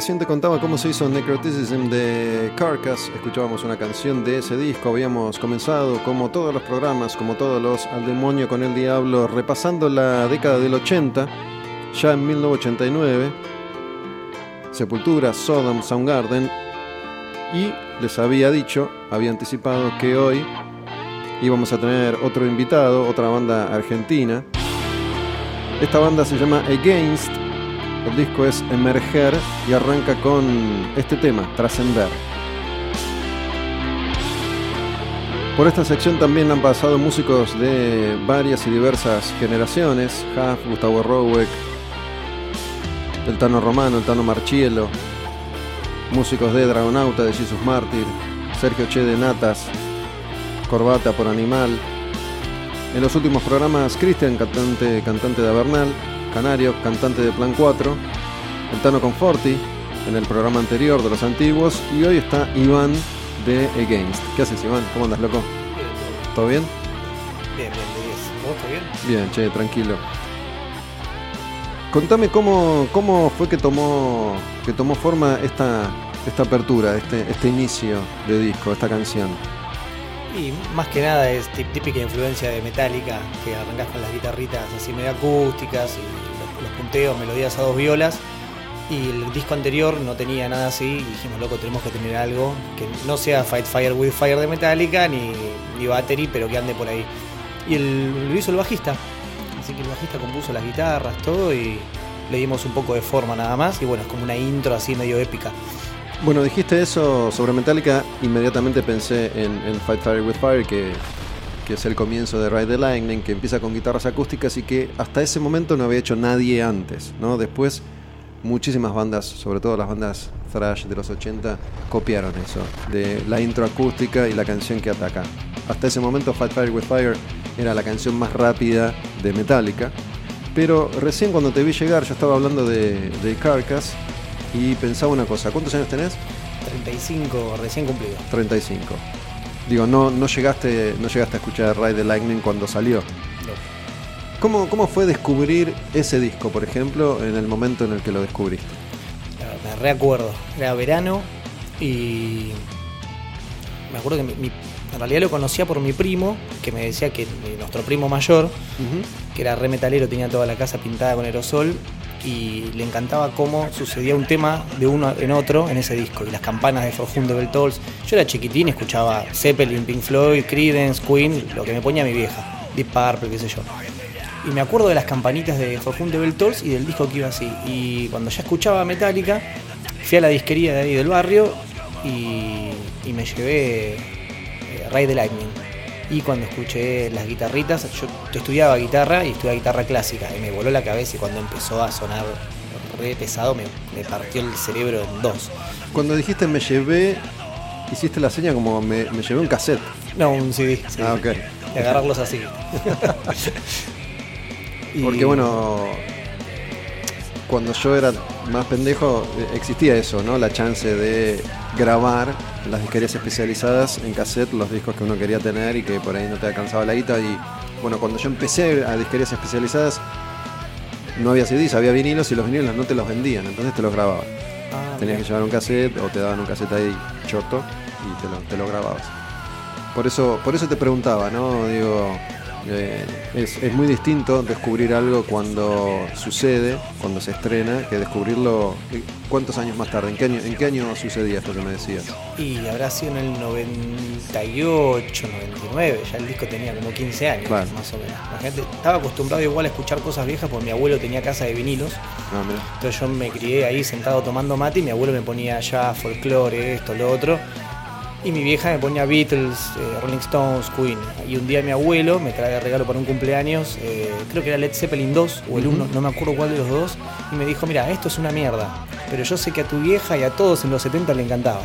Recién te contaba cómo se hizo Necroticism de Carcass. Escuchábamos una canción de ese disco. Habíamos comenzado, como todos los programas, como todos los Al Demonio con el Diablo, repasando la década del 80, ya en 1989. Sepultura, Sodom, Soundgarden. Y les había dicho, había anticipado que hoy íbamos a tener otro invitado, otra banda argentina. Esta banda se llama Against el disco es Emerger y arranca con este tema, Trascender. Por esta sección también han pasado músicos de varias y diversas generaciones, Huff, Gustavo Roweck, el Tano Romano, el Tano Marchielo, músicos de Dragonauta, de Jesus Mártir, Sergio Che de Natas, Corbata por Animal. En los últimos programas, Cristian, cantante, cantante de Avernal, Canario, cantante de Plan 4, el Tano Conforti, en el programa anterior de los antiguos, y hoy está Iván de Against. ¿Qué haces, Iván? ¿Cómo andas, loco? ¿Todo bien? Bien, bien, de 10. ¿Vos todo bien? Bien, che, tranquilo. Contame cómo, cómo fue que tomó, que tomó forma esta, esta apertura, este, este inicio de disco, esta canción. Y más que nada es tí- típica influencia de Metallica, que arrancás con las guitarritas así medio acústicas y los, los punteos, melodías a dos violas. Y el disco anterior no tenía nada así y dijimos, loco, tenemos que tener algo que no sea Fight Fire with Fire de Metallica ni, ni Battery, pero que ande por ahí. Y el, lo hizo el bajista, así que el bajista compuso las guitarras, todo y le dimos un poco de forma nada más. Y bueno, es como una intro así medio épica. Bueno, dijiste eso sobre Metallica, inmediatamente pensé en, en Fight Fire with Fire, que, que es el comienzo de Ride the Lightning, que empieza con guitarras acústicas y que hasta ese momento no había hecho nadie antes, ¿no? Después muchísimas bandas, sobre todo las bandas thrash de los 80, copiaron eso, de la intro acústica y la canción que ataca. Hasta ese momento Fight Fire with Fire era la canción más rápida de Metallica, pero recién cuando te vi llegar yo estaba hablando de, de Carcass y pensaba una cosa, ¿cuántos años tenés? 35 recién cumplido. 35. Digo, no, no, llegaste, no llegaste a escuchar Ride the Lightning cuando salió. No. ¿Cómo, ¿Cómo fue descubrir ese disco, por ejemplo, en el momento en el que lo descubriste? Me reacuerdo. Era verano y me acuerdo que mi- mi- en realidad lo conocía por mi primo, que me decía que mi- nuestro primo mayor, que era re metalero, tenía toda la casa pintada con aerosol y le encantaba cómo sucedía un tema de uno en otro en ese disco y las campanas de the Bell Tolls. Yo era chiquitín, escuchaba Zeppelin, Pink Floyd, Creedence, Queen, lo que me ponía mi vieja, Deep Purple, qué sé yo. Y me acuerdo de las campanitas de the Bell Tolls y del disco que iba así. Y cuando ya escuchaba Metallica, fui a la disquería de ahí del barrio y, y me llevé Ride the Lightning. Y cuando escuché las guitarritas, yo estudiaba guitarra y estudiaba guitarra clásica. Y me voló la cabeza y cuando empezó a sonar re pesado me, me partió el cerebro en dos. Cuando dijiste me llevé, hiciste la seña como me, me llevé un cassette. No, un CD. sí. Ah, ok. De agarrarlos así. Y- Porque bueno, cuando yo era más pendejo eh, existía eso, ¿no? La chance de grabar las disquerías especializadas en cassette los discos que uno quería tener y que por ahí no te alcanzaba la guita. Y bueno, cuando yo empecé a disquerías especializadas no había CDs, había vinilos y los vinilos no te los vendían, entonces te los grababan. Ah, Tenías que llevar un cassette o te daban un cassette ahí choto y te lo, te lo grababas. Por eso, por eso te preguntaba, ¿no? Digo, Eh, es, es muy distinto descubrir algo cuando sucede, cuando se estrena, que descubrirlo eh, cuántos años más tarde. ¿En qué año, en qué año sucedía esto que me decías? Y habrá sido en el 98, 99, ya el disco tenía como 15 años, más o menos. Imagínate, estaba acostumbrado igual a escuchar cosas viejas porque mi abuelo tenía casa de vinilos. Ah. Entonces yo me crié ahí sentado tomando mate y mi abuelo me ponía ya folclore, esto, lo otro. Y mi vieja me ponía Beatles, eh, Rolling Stones, Queen. Y un día mi abuelo me trae de regalo para un cumpleaños, eh, creo que era Led Zeppelin 2 o el 1, no me acuerdo cuál de los dos. Y me dijo, mira, esto es una mierda. Pero yo sé que a tu vieja y a todos en los 70 le encantaba.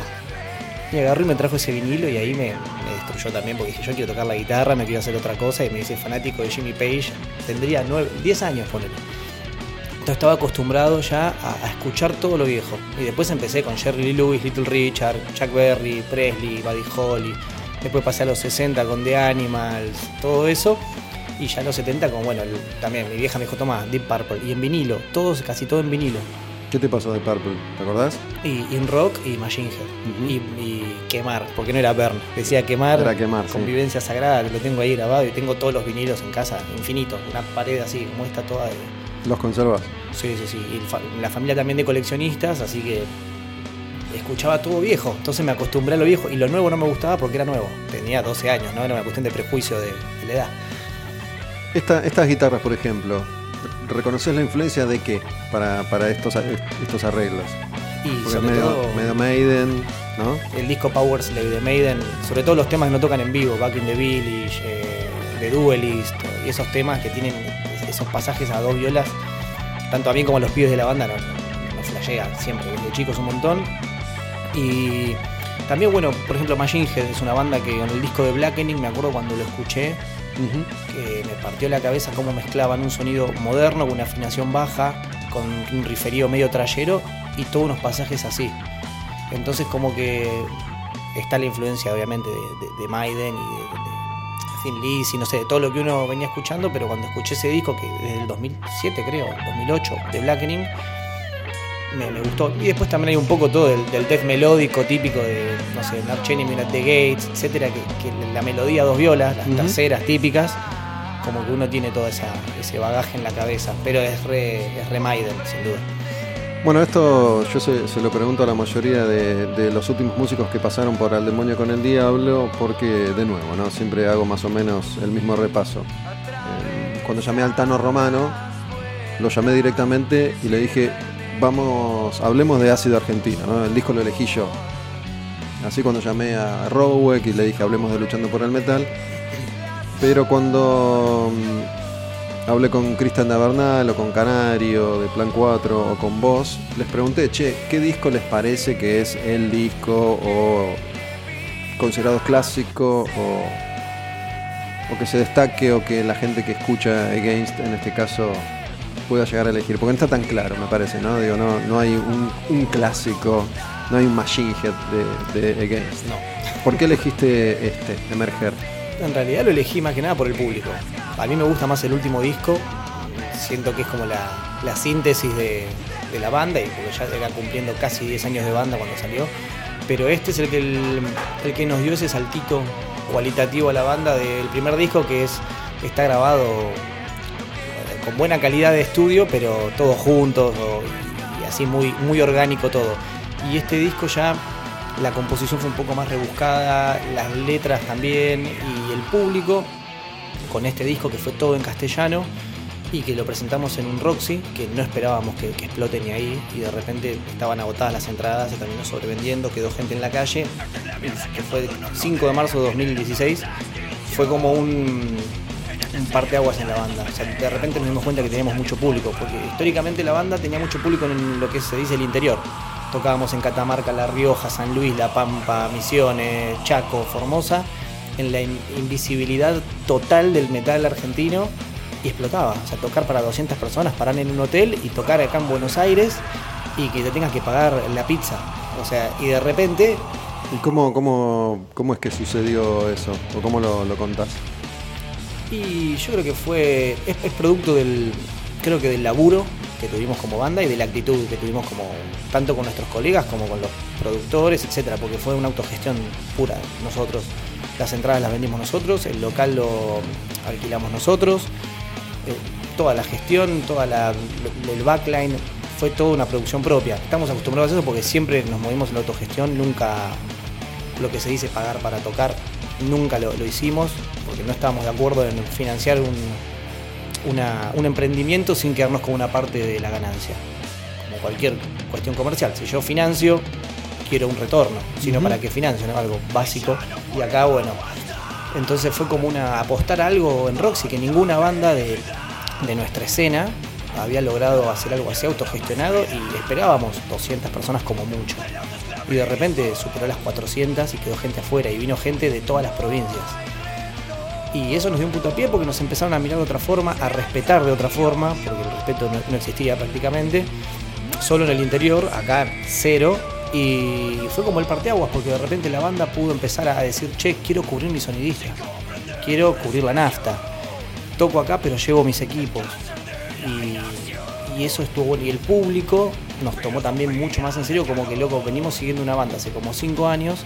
Y agarró y me trajo ese vinilo y ahí me, me destruyó también porque dije, yo quiero tocar la guitarra, me quiero hacer otra cosa. Y me dice, fanático de Jimmy Page. Tendría 9, 10 años, ponele. Entonces estaba acostumbrado ya a, a escuchar todo lo viejo. Y después empecé con Jerry Lee Lewis, Little Richard, Chuck Berry, Presley, Buddy Holly. Después pasé a los 60 con The Animals, todo eso. Y ya en los 70 con, bueno, también mi vieja me dijo, toma, Deep Purple. Y en vinilo, todos, casi todo en vinilo. ¿Qué te pasó de Purple? ¿Te acordás? Y In Rock y Machine Head. Y, y Quemar, porque no era Burn. Decía Quemar, Era Quemar, sí. Convivencia Sagrada, que lo tengo ahí grabado y tengo todos los vinilos en casa, infinito. Una pared así, como esta toda de... ¿Los conservas? Sí, sí, sí. Y fa- la familia también de coleccionistas, así que escuchaba todo viejo. Entonces me acostumbré a lo viejo. Y lo nuevo no me gustaba porque era nuevo. Tenía 12 años, ¿no? Era una cuestión de prejuicio de, de la edad. Esta- estas guitarras, por ejemplo, ¿reconoces la influencia de qué para, para estos, estos arreglos? Y Porque sobre medio, todo medio Maiden, ¿no? el disco Power Slave de Maiden, sobre todo los temas que no tocan en vivo, Back in the Village, eh, The Duelist, y esos temas que tienen esos pasajes a dos violas, tanto a mí como a los pibes de la banda, no, no flashea siempre, desde chicos un montón. Y también, bueno, por ejemplo, Machine Head es una banda que con el disco de Blackening, me acuerdo cuando lo escuché, que me partió la cabeza cómo mezclaban un sonido moderno con una afinación baja, con un riferío medio trayero y todos unos pasajes así. Entonces como que está la influencia obviamente de, de- de Maiden y de, de Thin Lizzy, no sé, de todo lo que uno venía escuchando, pero cuando escuché ese disco, que desde el 2007 creo, 2008, de Blackening, me, me gustó. Y después también hay un poco todo del, del death melódico típico de, no sé, Arch Enemy at the Gates, etcétera, que, que la melodía dos violas, las Ujú. terceras típicas, como que uno tiene todo esa, ese bagaje en la cabeza, pero es re, es re Maiden, sin duda. Bueno, esto yo se, lo pregunto a la mayoría de, los últimos músicos que pasaron por Al Demonio con el Diablo, porque de nuevo, ¿no? Siempre hago más o menos el mismo repaso. Eh, cuando llamé al Tano Romano, lo llamé directamente y le dije, vamos, hablemos de ácido argentino, ¿no? El disco lo elegí yo. Así cuando llamé a Rowek y le dije, hablemos de Luchando por el Metal. Pero cuando mm, hablé con Cristian Davernal o con Canario de Plan 4 o con vos, les pregunté, che, ¿qué disco les parece que es el disco o considerado clásico o, o que se destaque o que la gente que escucha Against en este caso pueda llegar a elegir? Porque no está tan claro, me parece, ¿no? Digo, no, no hay un, clásico, no hay un Machine Head de, de Against. No. ¿Por qué elegiste este, Emerger? En realidad lo elegí más que nada por el público. A mí me gusta más el último disco. Siento que es como la, la síntesis de, de la banda, y porque ya era cumpliendo casi 10 años de banda cuando salió. Pero este es el que, el, el que nos dio ese saltito cualitativo a la banda del primer disco, que es está grabado eh, con buena calidad de estudio, pero todos juntos y así muy, muy orgánico todo. Y este disco ya la composición fue un poco más rebuscada, las letras también y el público con este disco que fue todo en castellano y que lo presentamos en un Roxy que no esperábamos que, que explote ni ahí y de repente estaban agotadas las entradas, se terminó sobrevendiendo, quedó gente en la calle, que fue el 5 de marzo de 2016, fue como un, un parteaguas en la banda. O sea, de repente nos dimos cuenta que teníamos mucho público, porque históricamente la banda tenía mucho público en lo que se dice el interior. Tocábamos en Catamarca, La Rioja, San Luis, La Pampa, Misiones, Chaco, Formosa, en la in- invisibilidad total del metal argentino y explotaba. O sea, tocar para 200 personas, parar en un hotel y tocar acá en Buenos Aires y que te tengas que pagar la pizza. O sea, y de repente ¿Y cómo, cómo, cómo es que sucedió eso? ¿O cómo lo, lo contás? Y yo creo que fue. Es, es producto del. Creo que del laburo que tuvimos como banda y de la actitud que tuvimos como. tanto con nuestros colegas como con los productores, etcétera, porque fue una autogestión pura nosotros. Las entradas las vendimos nosotros, el local lo alquilamos nosotros, eh, toda la gestión, toda el backline, fue toda una producción propia. Estamos acostumbrados a eso porque siempre nos movimos en la autogestión, nunca lo que se dice pagar para tocar, nunca lo hicimos, porque no estábamos de acuerdo en financiar un, una- un emprendimiento sin quedarnos con una parte de la ganancia. Como cualquier cuestión comercial. Si yo financio, quiero un retorno. Sino para que financio, ¿no? Algo básico. Y acá, bueno. Entonces fue como una apostar a algo en Roxy que ninguna banda de, de nuestra escena había logrado hacer algo así autogestionado y esperábamos 200 personas como mucho. Y de repente superó las 400 y quedó gente afuera y vino gente de todas las provincias. Y eso nos dio un puntapié porque nos empezaron a mirar de otra forma, a respetar de otra forma, porque el respeto no, existía prácticamente. Solo en el interior, acá cero. Y fue como el parteaguas, porque de repente la banda pudo empezar a decir, che, quiero cubrir mi sonidista, quiero cubrir la nafta. Toco acá, pero llevo mis equipos. Y, y eso estuvo bueno. Y el público nos tomó también mucho más en serio, como que loco, venimos siguiendo una banda hace como cinco años,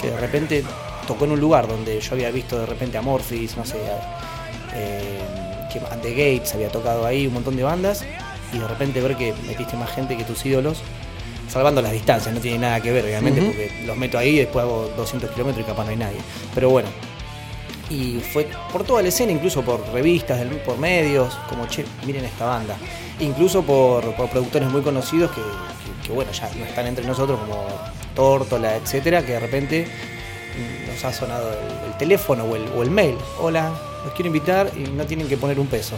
que de repente tocó en un lugar donde yo había visto de repente a Morphis, no sé, a- eh, que The Gates había tocado ahí, un montón de bandas, y de repente ver que metiste más gente que tus ídolos, salvando las distancias, no tiene nada que ver, obviamente, porque los meto ahí y después hago 200 kilómetros y capaz no hay nadie. Pero bueno, y fue por toda la escena, incluso por revistas, por medios, como che, miren esta banda. Incluso por, por productores muy conocidos que, que- que, bueno, ya no están entre nosotros, como Tórtola, etcétera, que de repente nos ha sonado el, el teléfono o el, o el mail. Hola, los quiero invitar y no tienen que poner un peso.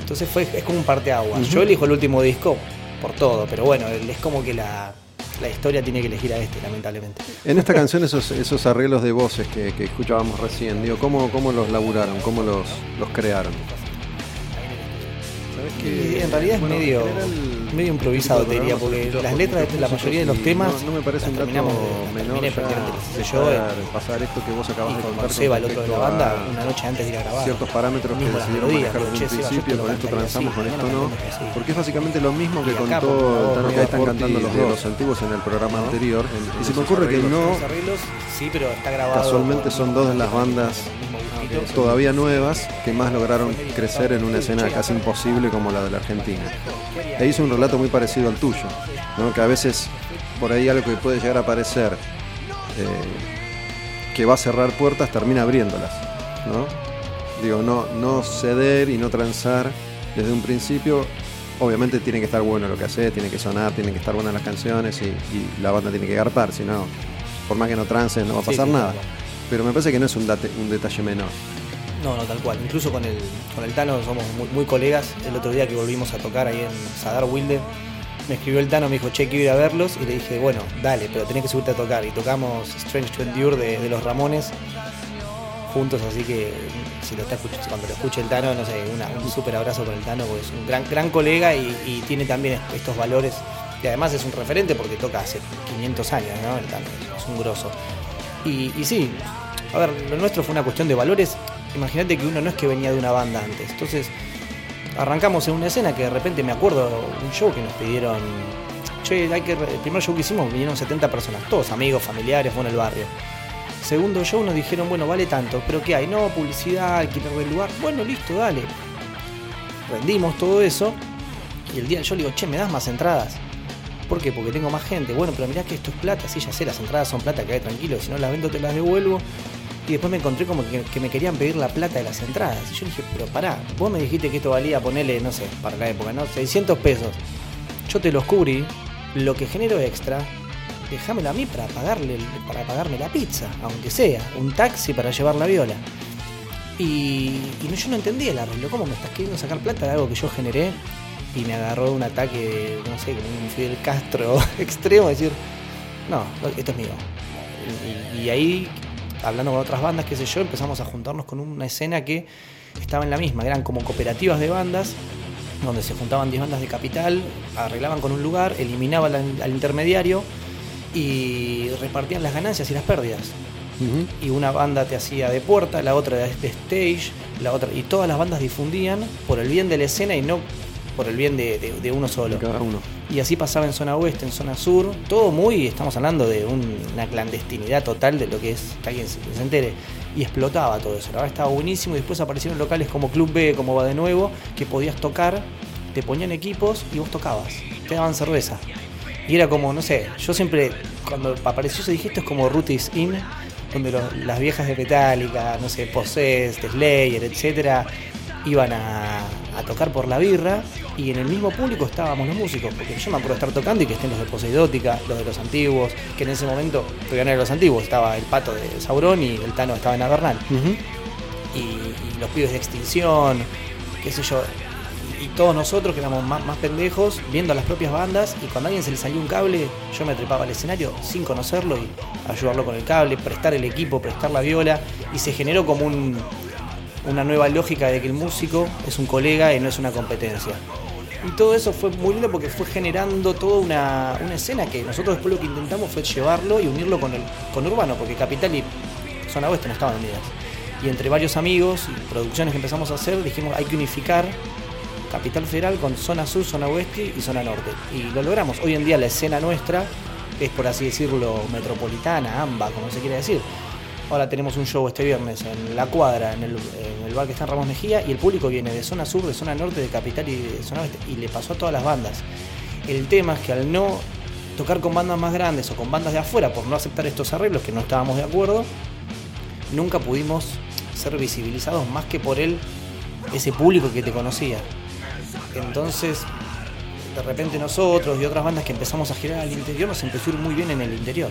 Entonces fue, es como un parteaguas. Yo elijo el último disco por todo, pero bueno, es como que la, la historia tiene que elegir a este, lamentablemente. En esta canción esos, esos arreglos de voces que, que escuchábamos recién, digo, ¿cómo, cómo los laburaron? ¿Cómo los, los crearon? ¿Sabés Y en realidad es medio, general, medio improvisado, te diría, porque las letras de la mayoría de los temas No, me parece un dato menor ya yo, pasar, pasar esto que vos acabas de con contar. Seba, el otro de la banda, una noche antes de ir a grabar. Ciertos parámetros que decidimos melodías, manejar desde un principio, con esto transamos, con esto no. Porque es básicamente lo mismo que contó Tano que están cantando los de de los antiguos en el programa anterior. Y se me ocurre que no, esos arreglos, sí, pero está grabado casualmente son dos de las bandas. Todavía nuevas que más lograron crecer en una escena casi imposible como la de la Argentina. E hizo un relato muy parecido al tuyo, ¿no? que a veces por ahí algo que puede llegar a parecer eh, que va a cerrar puertas termina abriéndolas. ¿no? Digo, no, no ceder y no transar desde un principio. Obviamente tiene que estar bueno lo que hace, tiene que sonar, tienen que estar buenas las canciones y, y la banda tiene que garpar, si no, por más que no trances no va a pasar sí, nada. Pero me parece que no es un, detalle menor. No, no, tal cual. Incluso con el, con el Tano somos muy, colegas. El otro día que volvimos a tocar ahí en Sadar Wilde, me escribió el Tano, me dijo, che, quiero ir a verlos. Y le dije, bueno, dale, pero tenés que subirte a tocar. Y tocamos Strange to Endure de, los Ramones juntos, así que cuando lo escuche el Tano, no sé, un súper abrazo por el Tano, porque es un gran, gran colega y, y tiene también est- estos valores. Y además es un referente porque toca hace 500 años, ¿no? El Tano es un grosso. Y, sí, a ver, lo nuestro fue una cuestión de valores. Imagínate que uno no es que venía de una banda antes. Entonces, arrancamos en una escena que de repente me acuerdo un show que nos pidieron. Che, hay que. re-". El primer show que hicimos vinieron 70 personas, todos amigos, familiares, fue en el barrio. Segundo show nos dijeron, bueno, vale tanto, pero ¿qué hay? No, publicidad, alquiler del lugar. Bueno, listo, dale. Rendimos todo eso. Y el día show le digo, che, ¿me das más entradas? ¿Por qué? Porque tengo más gente. Bueno, pero mirá que esto es plata. Sí, ya sé, las entradas son plata, quedé tranquilo. Si no las vendo, te las devuelvo. Y después me encontré como que, me querían pedir la plata de las entradas. Y yo dije, pero pará, vos me dijiste que esto valía, ponele, no sé, para la época, ¿no? 600 pesos. Yo te los cubrí. Lo que genero extra, déjamelo a mí para pagarle para pagarme la pizza, aunque sea. Un taxi para llevar la viola. Y, y no, yo no entendía el arreglo. ¿Cómo me estás queriendo sacar plata de algo que yo generé? Y me agarró un ataque, no sé, como un Fidel Castro extremo, decir, no, esto es mío. Y, y ahí, hablando con otras bandas, qué sé yo, empezamos a juntarnos con una escena que estaba en la misma, eran como cooperativas de bandas, donde se juntaban 10 bandas de capital, arreglaban con un lugar, eliminaban al, al intermediario y repartían las ganancias y las pérdidas y una banda te hacía de puerta, la otra de stage, la otra y todas las bandas difundían por el bien de la escena y no por el bien de, de- de uno solo. Cada uno. Y así pasaba en zona oeste, en zona sur, todo muy, estamos hablando de un- una clandestinidad total de lo que es, que alguien se, se entere. Y explotaba todo eso, la verdad estaba buenísimo. Y después aparecieron locales como Club B, como Va de Nuevo, que podías tocar, te ponían equipos y vos tocabas, te daban cerveza. Y era como, no sé, yo siempre, cuando apareció se dije esto es como Rutis In, donde los- las viejas de Metallica, no sé, Possessed, Slayer, etcétera, iban a, a tocar por la birra y en el mismo público estábamos los músicos, porque yo me acuerdo estar tocando y que estén los de Poseidótica, los de los antiguos, que en ese momento, todavía no eran los antiguos, estaba el pato de Sauron y el Tano estaba en Avernal y, y los pibes de extinción, qué sé yo. Y, y todos nosotros que éramos más, más pendejos, viendo a las propias bandas, y cuando a alguien se le salió un cable, yo me trepaba al escenario sin conocerlo y ayudarlo con el cable, prestar el equipo, prestar la viola, y se generó como un- una nueva lógica de que el músico es un colega y no es una competencia. Y todo eso fue muy lindo porque fue generando toda una, escena que nosotros después lo que intentamos fue llevarlo y unirlo con el con Urbano, porque Capital y Zona Oeste no estaban unidas. Y entre varios amigos y producciones que empezamos a hacer, dijimos hay que unificar Capital Federal con Zona Sur, Zona Oeste y Zona Norte. Y lo logramos. Hoy en día la escena nuestra es, por así decirlo, metropolitana, AMBA, como se quiere decir. Ahora tenemos un show este viernes en La Cuadra, en el, bar que está en Ramos Mejía, y el público viene de zona sur, de zona norte, de capital y de zona oeste. Y le pasó a todas las bandas. El tema es que al no tocar con bandas más grandes o con bandas de afuera, por no aceptar estos arreglos que no estábamos de acuerdo, nunca pudimos ser visibilizados más que por él, ese público que te conocía. Entonces, de repente nosotros y otras bandas que empezamos a girar al interior nos empezó a ir muy bien en el interior.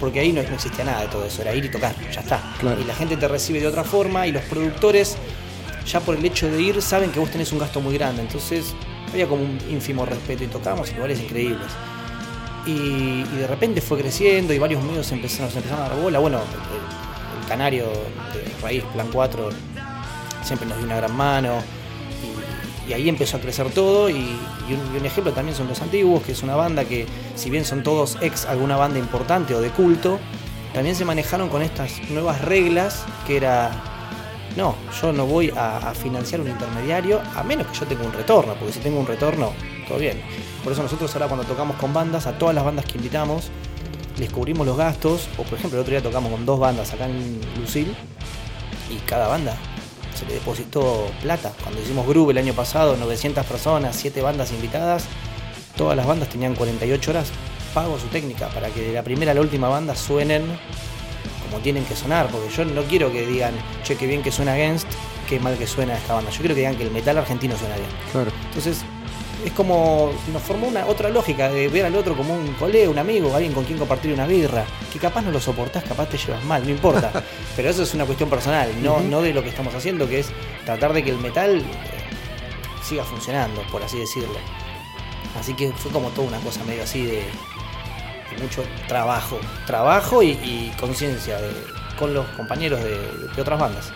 Porque ahí no, no existía nada de todo eso, era ir y tocar, ya está. Claro. Y la gente te recibe de otra forma y los productores, ya por el hecho de ir, saben que vos tenés un gasto muy grande. Entonces, había como un ínfimo respeto y tocábamos en lugares increíbles. Y, y de repente fue creciendo y varios medios empezaron, nos empezaron a dar bola. Bueno, el, el canario de Raíz Plan 4 siempre nos dio una gran mano. Y, ahí empezó a crecer todo. Y, un, ejemplo también son Los Antiguos, que es una banda que, si bien son todos ex alguna banda importante o de culto, también se manejaron con estas nuevas reglas que era. No, yo no voy a, a financiar un intermediario a menos que yo tenga un retorno, porque si tengo un retorno, todo bien. Por eso nosotros ahora cuando tocamos con bandas, a todas las bandas que invitamos, les cubrimos los gastos, o por ejemplo el otro día tocamos con dos bandas acá en Lucil, y cada banda se le depositó plata. Cuando hicimos Groove el año pasado, 900 personas, 7 bandas invitadas, todas las bandas tenían 48 horas pago su técnica para que de la primera a la última banda suenen como tienen que sonar, porque yo no quiero que digan, che, qué bien que suena Against, qué mal que suena esta banda. Yo quiero que digan que el metal argentino suena bien. Claro. Entonces, es como nos formó una otra lógica de ver al otro como un colega, un amigo, alguien con quien compartir una birra, que capaz no lo soportás, capaz te llevas mal, no importa. Pero eso es una cuestión personal, no, no de lo que estamos haciendo, que es tratar de que el metal eh, siga funcionando, por así decirlo. Así que fue como toda una cosa medio así de, de mucho trabajo, trabajo y, y conciencia con los compañeros de, de otras bandas.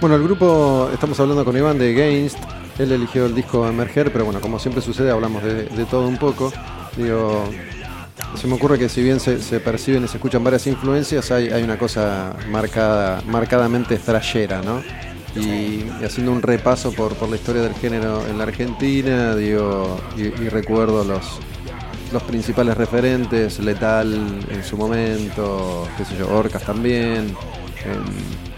Bueno, el grupo, estamos hablando con Iván de Against. Él eligió el disco Emerger, pero bueno, como siempre sucede, hablamos de, todo un poco. Digo, se me ocurre que si bien se, perciben y se escuchan varias influencias, hay, una cosa marcada, marcadamente thrashera, ¿no? Y, haciendo un repaso por, la historia del género en la Argentina, digo, y, recuerdo los, principales referentes, Letal en su momento, qué sé yo, Orcas también.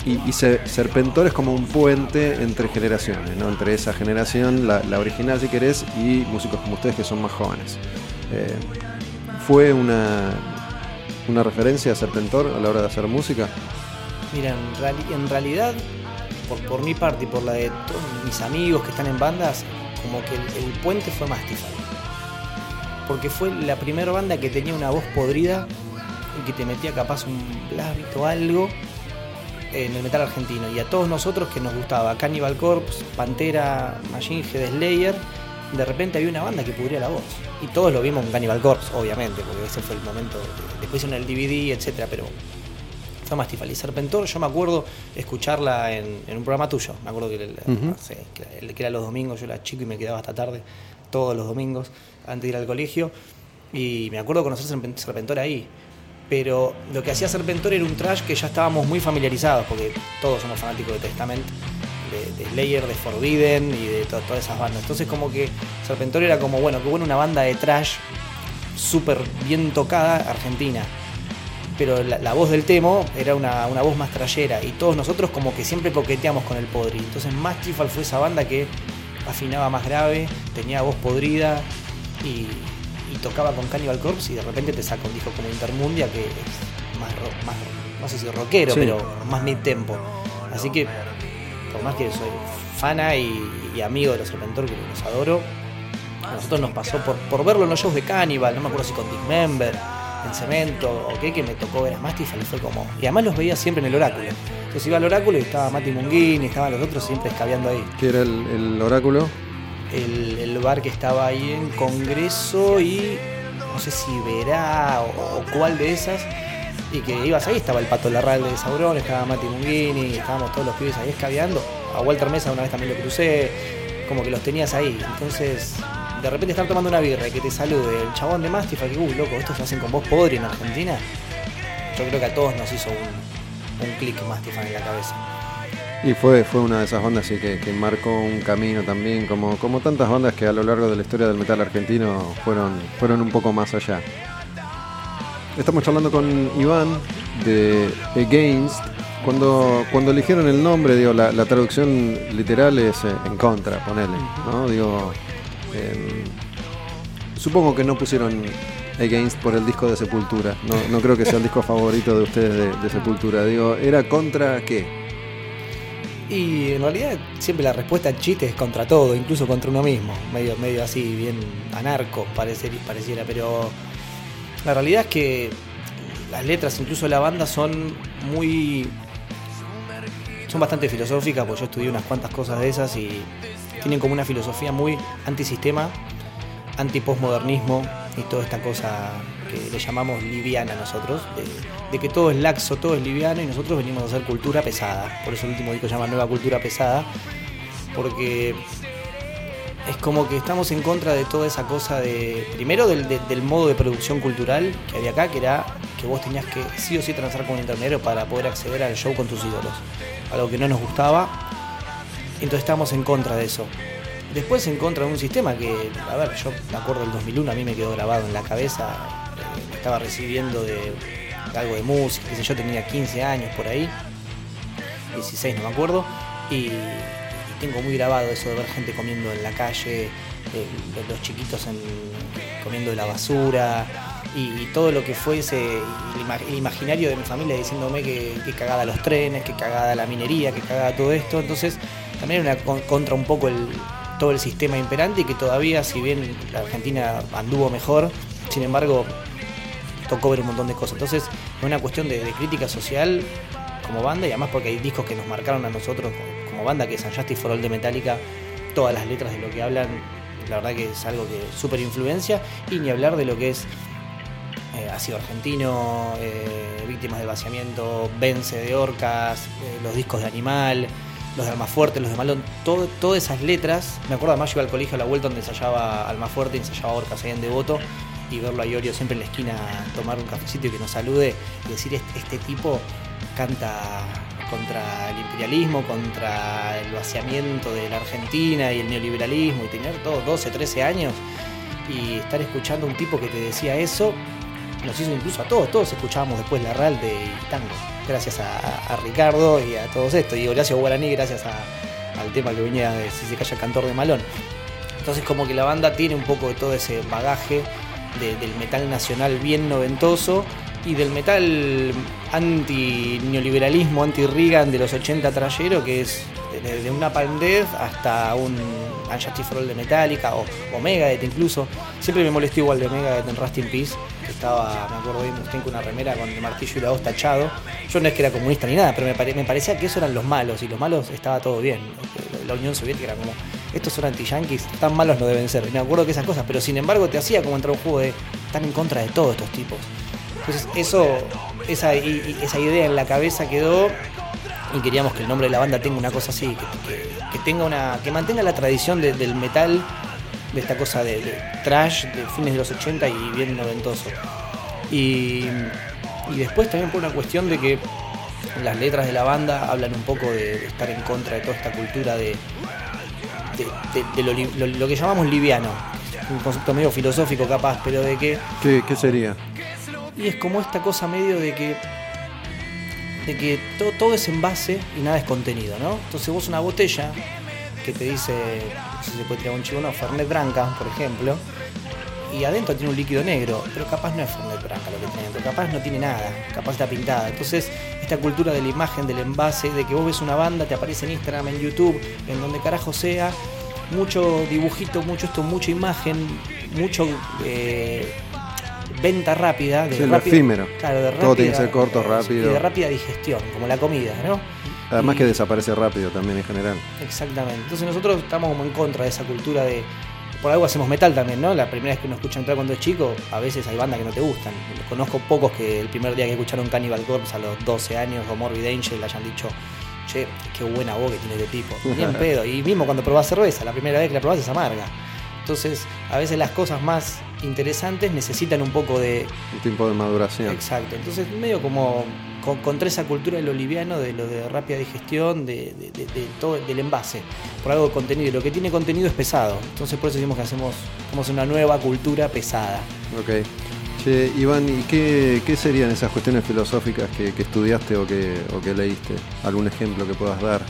Y, y Se- Serpentor es como un puente entre generaciones, ¿no? Entre esa generación, la, original si querés, y músicos como ustedes que son más jóvenes. Eh, ¿Fue una, una referencia a Serpentor a la hora de hacer música? Mira, en, reali- en realidad, por, por mi parte y por la de todos mis amigos que están en bandas, como que el, puente fue Mastify. Porque fue la primera banda que tenía una voz podrida y que te metía capaz un blast o algo en el metal argentino. Y a todos nosotros que nos gustaba Cannibal Corpse, Pantera, Machine Head Slayer, de repente había una banda que pudría la voz. Y todos lo vimos con Cannibal Corpse, obviamente, porque ese fue el momento. de- después hicieron el DVD, etcétera, pero fue Mastifal. Y Serpentor, yo me acuerdo escucharla en, en un programa tuyo. Me acuerdo que, el- era- que era los domingos, yo era chico y me quedaba hasta tarde, todos los domingos, antes de ir al colegio. Y me acuerdo conocer Serpen- Serpentor ahí. Pero lo que hacía Serpentor era un trash que ya estábamos muy familiarizados, porque todos somos fanáticos de Testament. de, Slayer, de Forbidden y de to- todas esas bandas. Entonces como que Serpentor era como, bueno, que bueno, una banda de trash súper bien tocada argentina. Pero la, voz del Temo era una, una voz más trayera y todos nosotros como que siempre coqueteamos con el podri. Entonces Mastifal fue esa banda que afinaba más grave, tenía voz podrida y tocaba con Cannibal Corpse y de repente te saca un disco como Intermundia que es más, ro- más no sé si rockero, Sí. pero más mid tempo. Así que por más que soy fana y, y amigo de los Serpentor, que los adoro, a nosotros nos pasó por, por verlo en los shows de Cannibal, no me acuerdo si con Dismember, en Cemento o qué, que me tocó ver a Mastifal y fue como. Y además los veía siempre en el oráculo. Entonces iba al oráculo y estaba Mati Munguín y estaban los otros siempre escabeando ahí. Que era el, el oráculo. El, bar que estaba ahí en Congreso y no sé si Verá o, cuál de esas. Y que ibas ahí, estaba el Pato Larralde de Sauron, estaba Mati Munguini, estábamos todos los pibes ahí escabeando. A Walter Mesa una vez también lo crucé, como que los tenías ahí. Entonces, de repente estar tomando una birra y que te salude el chabón de Mastifa, que, uy, loco, estos se hacen con voz podre en Argentina. Yo creo que a todos nos hizo un, un clic Mastifa en la cabeza. Y fue, fue una de esas bandas sí, que, que marcó un camino también, como, como tantas bandas que a lo largo de la historia del metal argentino fueron, fueron un poco más allá. Estamos charlando con Iván de Against. Cuando, cuando eligieron el nombre, digo, la, traducción literal es eh, en contra, ponele, ¿no? Digo, em, supongo que no pusieron Against por el disco de Sepultura. No, no creo que sea el disco favorito de ustedes de, de Sepultura. Digo, ¿era contra qué? Y en realidad siempre la respuesta al chiste es contra todo, incluso contra uno mismo, medio, medio así, bien anarco parecer, pareciera, pero la realidad es que las letras, incluso la banda, son muy. son bastante filosóficas, porque yo estudié unas cuantas cosas de esas y tienen como una filosofía muy antisistema, anti-postmodernismo y toda esta cosa que le llamamos liviana nosotros, de, que todo es laxo, todo es liviano y nosotros venimos a hacer cultura pesada. Por eso el último disco se llama Nueva Cultura Pesada, porque es como que estamos en contra de toda esa cosa de, primero del, de- del modo de producción cultural que había acá, que era que vos tenías que sí o sí transar con un intermediario para poder acceder al show con tus ídolos, algo que no nos gustaba, entonces estamos en contra de eso. Después en contra de un sistema que, a ver, yo me acuerdo del 2001, a mí me quedó grabado en la cabeza, estaba recibiendo de, algo de música, qué sé yo, tenía 15 años por ahí, 16 no me acuerdo, y, tengo muy grabado eso de ver gente comiendo en la calle, eh, los chiquitos en- comiendo de la basura, y, todo lo que fue ese, imaginario de mi familia diciéndome que, que cagada los trenes, que cagada la minería, que cagada todo esto, entonces también era contra un poco el, todo el sistema imperante y que todavía, si bien la Argentina anduvo mejor, sin embargo, tocó ver un montón de cosas. Entonces, es una cuestión de, crítica social como banda y además porque hay discos que nos marcaron a nosotros como, banda, que es Justice for All de Metallica, todas las letras de lo que hablan, la verdad que es algo que súper influencia, y ni hablar de lo que es eh, Ácido Argentino, eh, Víctimas del Vaciamiento, Vence de Orcas, eh, los discos de Animal, los de Almafuerte, los de Malón, todo, todas esas letras. Me acuerdo además yo iba al colegio a la vuelta donde ensayaba Almafuerte ensayaba Orcas ahí en Devoto y verlo a Iorio siempre en la esquina tomar un cafecito y que nos salude y decir este, este tipo canta contra el imperialismo, contra el vaciamiento de la Argentina y el neoliberalismo y tener todos 12, 13 años y estar escuchando a un tipo que te decía eso nos hizo incluso a todos, todos escuchábamos después la RAL de Tango, gracias a, Ricardo y a todos estos, y Horacio Guaraní gracias al tema que venía de Si se calla el cantor de Malón. Entonces como que la banda tiene un poco de todo ese bagaje de- del metal nacional bien noventoso y del metal anti-neoliberalismo, anti-Reagan de los 80 trayero, que es desde una Death hasta un Unjustice for All de Metallica o, o Megadeth incluso. Siempre me molestó igual de Megadeth en Rust in Peace, que estaba, me acuerdo bien, tengo una remera con el martillo y la voz tachado. Yo no es que era comunista ni nada, pero me, pare- me parecía que eso eran los malos y los malos estaba todo bien. La Unión Soviética era como, estos son anti-yanquis, tan malos no deben ser. Me acuerdo que esas cosas, pero sin embargo te hacía como entrar un juego de están en contra de todos estos tipos. Entonces eso, esa, y- esa idea en la cabeza quedó y queríamos que el nombre de la banda tenga una cosa así, que, tenga una, que mantenga la tradición de- del metal, de esta cosa de, trash de fines de los 80 y bien noventoso. Y, y después también por una cuestión de que las letras de la banda hablan un poco de estar en contra de toda esta cultura de, de, de- de lo, lo- lo que llamamos liviano. Un concepto medio filosófico capaz, pero de que ¿Qué, qué sería? y es como esta cosa medio de que de que todo, todo es envase y nada es contenido, ¿no? Entonces vos una botella que te dice, no sé si se puede tirar un chivo, no, Fernet Branca, por ejemplo, y adentro tiene un líquido negro, pero capaz no es Fernet Branca lo que tiene dentro, capaz no tiene nada, capaz está pintada. Entonces, esta cultura de la imagen, del envase, de que vos ves una banda, te aparece en Instagram, en YouTube, en donde carajo sea, mucho dibujito, mucho esto, mucha imagen, mucho eh, venta rápida, de Sí, rápida- efímero. claro, de Todo tiene que rápida- ser corto, rápido. Y de rápida digestión, como la comida, ¿no? Además Y- que desaparece rápido también en general. Exactamente. Entonces nosotros estamos como en contra de esa cultura de. Por algo hacemos metal también, ¿no? La primera vez que uno escucha entrar cuando es chico, a veces hay bandas que no te gustan. Conozco pocos que el primer día que escucharon Cannibal Corpse a los 12 años o Morbid Angel hayan dicho, che, qué buena voz que tiene este tipo. Ni en pedo. Y mismo cuando probás cerveza, la primera vez que la probás es amarga. Entonces, a veces las cosas más interesantes necesitan un poco de, Un tiempo de maduración. Exacto, entonces medio como con- contra esa cultura de lo liviano, de lo de rápida digestión, de, de- de- de todo, del envase, por algo de contenido. Y lo que tiene contenido es pesado. Entonces por eso decimos que hacemos como una nueva cultura pesada. Ok. Che, Iván, ¿y qué, qué serían esas cuestiones filosóficas que, que estudiaste o que, o que leíste? ¿Algún ejemplo que puedas dar?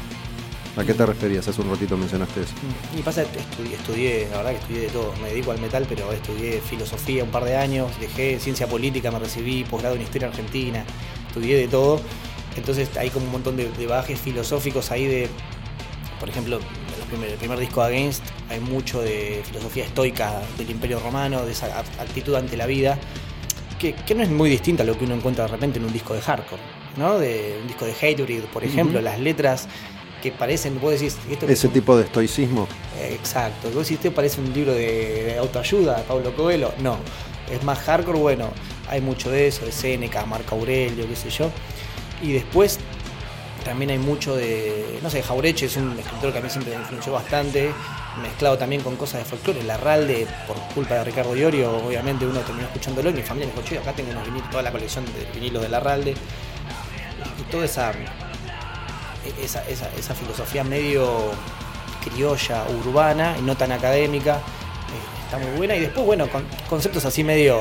¿A qué te referías? Hace un ratito mencionaste eso. Y pasa estudié, estudié, la verdad que estudié de todo. Me dedico al metal, pero estudié filosofía un par de años, dejé ciencia política, me recibí posgrado en historia argentina, estudié de todo. Entonces hay como un montón de, de bagajes filosóficos ahí de, por ejemplo, en los primer- el primer disco de Against hay mucho de filosofía estoica del Imperio Romano, de esa act- actitud ante la vida, que, que no es muy distinta a lo que uno encuentra de repente en un disco de hardcore, ¿no? De un disco de Hatebreed, por ejemplo, las letras que parecen, vos decís, esto es Ese un- tipo de estoicismo. Exacto. Vos decís, ¿te parece un libro de, de autoayuda, Pablo Coelho? No. Es más hardcore, bueno, hay mucho de eso, de Seneca, Marco Aurelio, qué sé yo. Y después también hay mucho de, no sé, Jaureche es un escritor que a mí siempre me influyó bastante, mezclado también con cosas de folclore. Larralde, por culpa de Ricardo Iorio, obviamente uno terminó escuchándolo y mi familia me dijo, acá tengo unos vinilos, toda la colección de vinilos de Larralde. Y toda esa, esa, esa, esa filosofía medio criolla, urbana y no tan académica, eh, está muy buena. Y después, bueno, con conceptos así medio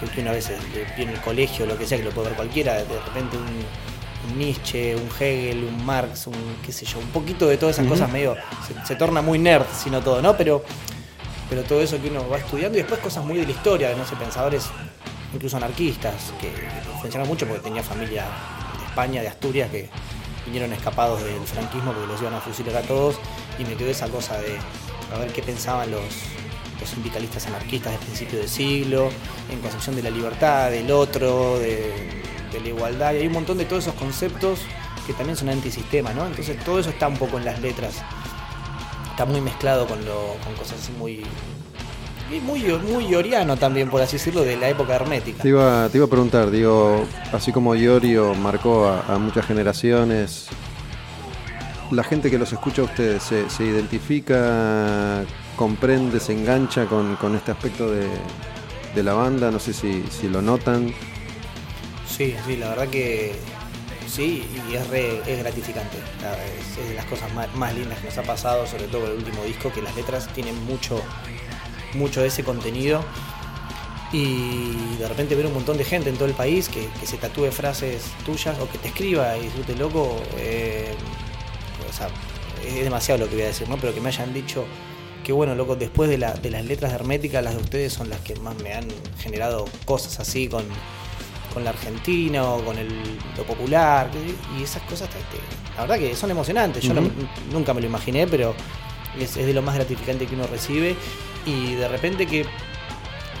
que, que una vez viene el colegio, lo que sea, que lo puede ver cualquiera, de repente un, un Nietzsche, un Hegel, un Marx, un qué sé yo, un poquito de todas esas cosas medio, se, se torna muy nerd, sino todo, ¿no? Pero, pero todo eso que uno va estudiando y después cosas muy de la historia, de no sé, pensadores incluso anarquistas, que influenciaron mucho porque tenía familia de España, de Asturias, que vinieron escapados del franquismo porque los iban a fusilar a todos y me quedó esa cosa de a ver qué pensaban los, sindicalistas anarquistas del principio del siglo, en concepción de la libertad, del otro, de, la igualdad, y hay un montón de todos esos conceptos que también son antisistema, ¿no? Entonces todo eso está un poco en las letras, está muy mezclado con, lo, con cosas así muy... muy, muy oriano también, por así decirlo, de la época hermética. Te iba, te iba a preguntar, digo, así como Iorio marcó a, a muchas generaciones, la gente que los escucha a ustedes se, se identifica, comprende, se engancha con, con este aspecto de, de la banda, no sé si, si lo notan. Sí, sí, la verdad que sí, y es, re- es gratificante. Es, de las cosas más, más lindas que nos ha pasado, sobre todo el último disco, que las letras tienen mucho, mucho de ese contenido. Y de repente ver un montón de gente en todo el país que, que se tatúe frases tuyas o que te escriba y disfrute loco, eh, o sea, es demasiado lo que voy a decir, ¿no? Pero que me hayan dicho que bueno, loco, después de, la- de las letras herméticas, las de ustedes son las que más me han generado cosas así con, con la Argentina o con el, lo popular. Y esas cosas, te- te- la verdad que son emocionantes. Yo no- nunca me lo imaginé, pero es, es de lo más gratificante que uno recibe. Y de repente que,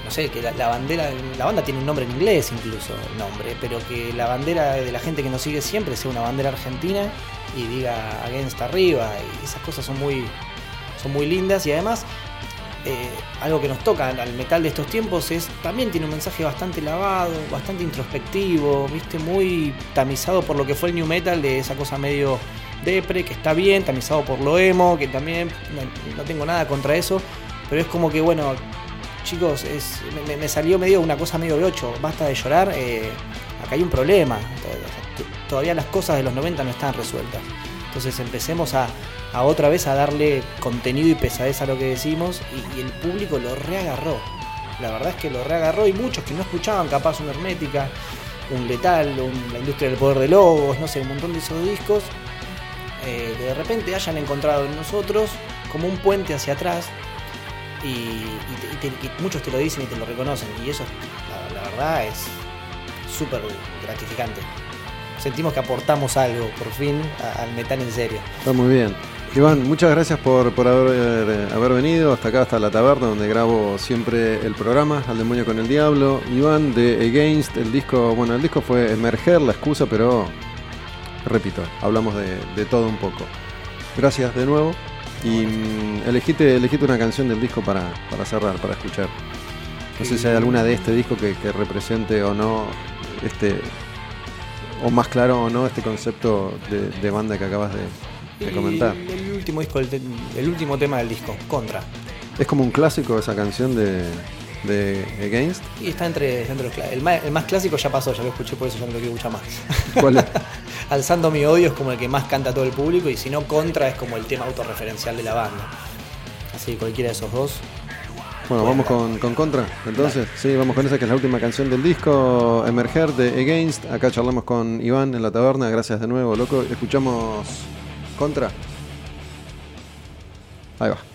no sé, que la, la bandera, la banda tiene un nombre en inglés incluso, nombre, pero que la bandera de la gente que nos sigue siempre sea una bandera argentina y diga against arriba. Y esas cosas son muy, muy lindas y además eh, algo que nos toca al metal de estos tiempos es también tiene un mensaje bastante lavado, bastante introspectivo, viste, muy tamizado por lo que fue el new metal de esa cosa medio depre, que está bien, tamizado por lo emo, que también no, no tengo nada contra eso, pero es como que bueno, chicos, es, me, me salió medio una cosa medio de 8, basta de llorar, eh, acá hay un problema. todavía las cosas de los 90 no están resueltas. Entonces empecemos a, otra vez a darle contenido y pesadez a lo que decimos y, el público lo reagarró. La verdad es que lo reagarró y muchos que no escuchaban capaz una hermética, un letal, un- la industria del poder de lobos, no sé, un montón de esos discos, eh, de repente hayan encontrado en nosotros como un puente hacia atrás y muchos te lo dicen y te lo reconocen y eso la, la verdad es súper gratificante. Sentimos que aportamos algo por fin al metal en serio. Está muy bien. Iván, muchas gracias por, por haber, eh, haber venido hasta acá, hasta la taberna, donde grabo siempre el programa, Al Demonio con el Diablo. Iván de Against, el disco, bueno, el disco fue Emerger, la excusa, pero repito, hablamos de, de todo un poco. Gracias de nuevo. Y mm, elegite una canción del disco para, para cerrar, para escuchar. No sé si hay alguna de este disco que, que represente o no este o más claro o no este concepto de, de banda que acabas de, comentar. El, último disco, el, último tema del disco, Contra. Es como un clásico esa canción de, de Against. Y está entre, está entre los clásicos. El más, el más clásico ya pasó, ya lo escuché, por eso ya no lo quiero escuchar más. ¿Cuál es? Alzando mi odio es como el que más canta todo el público y si no Contra es como el tema autorreferencial de la banda. Así que cualquiera de esos dos. Bueno, vamos con, con Contra. Entonces, sí, vamos con esa que es la última canción del disco, Emerger de Against. Acá charlamos con Iván en la taberna. Gracias de nuevo, loco. Escuchamos Contra. Ahí va.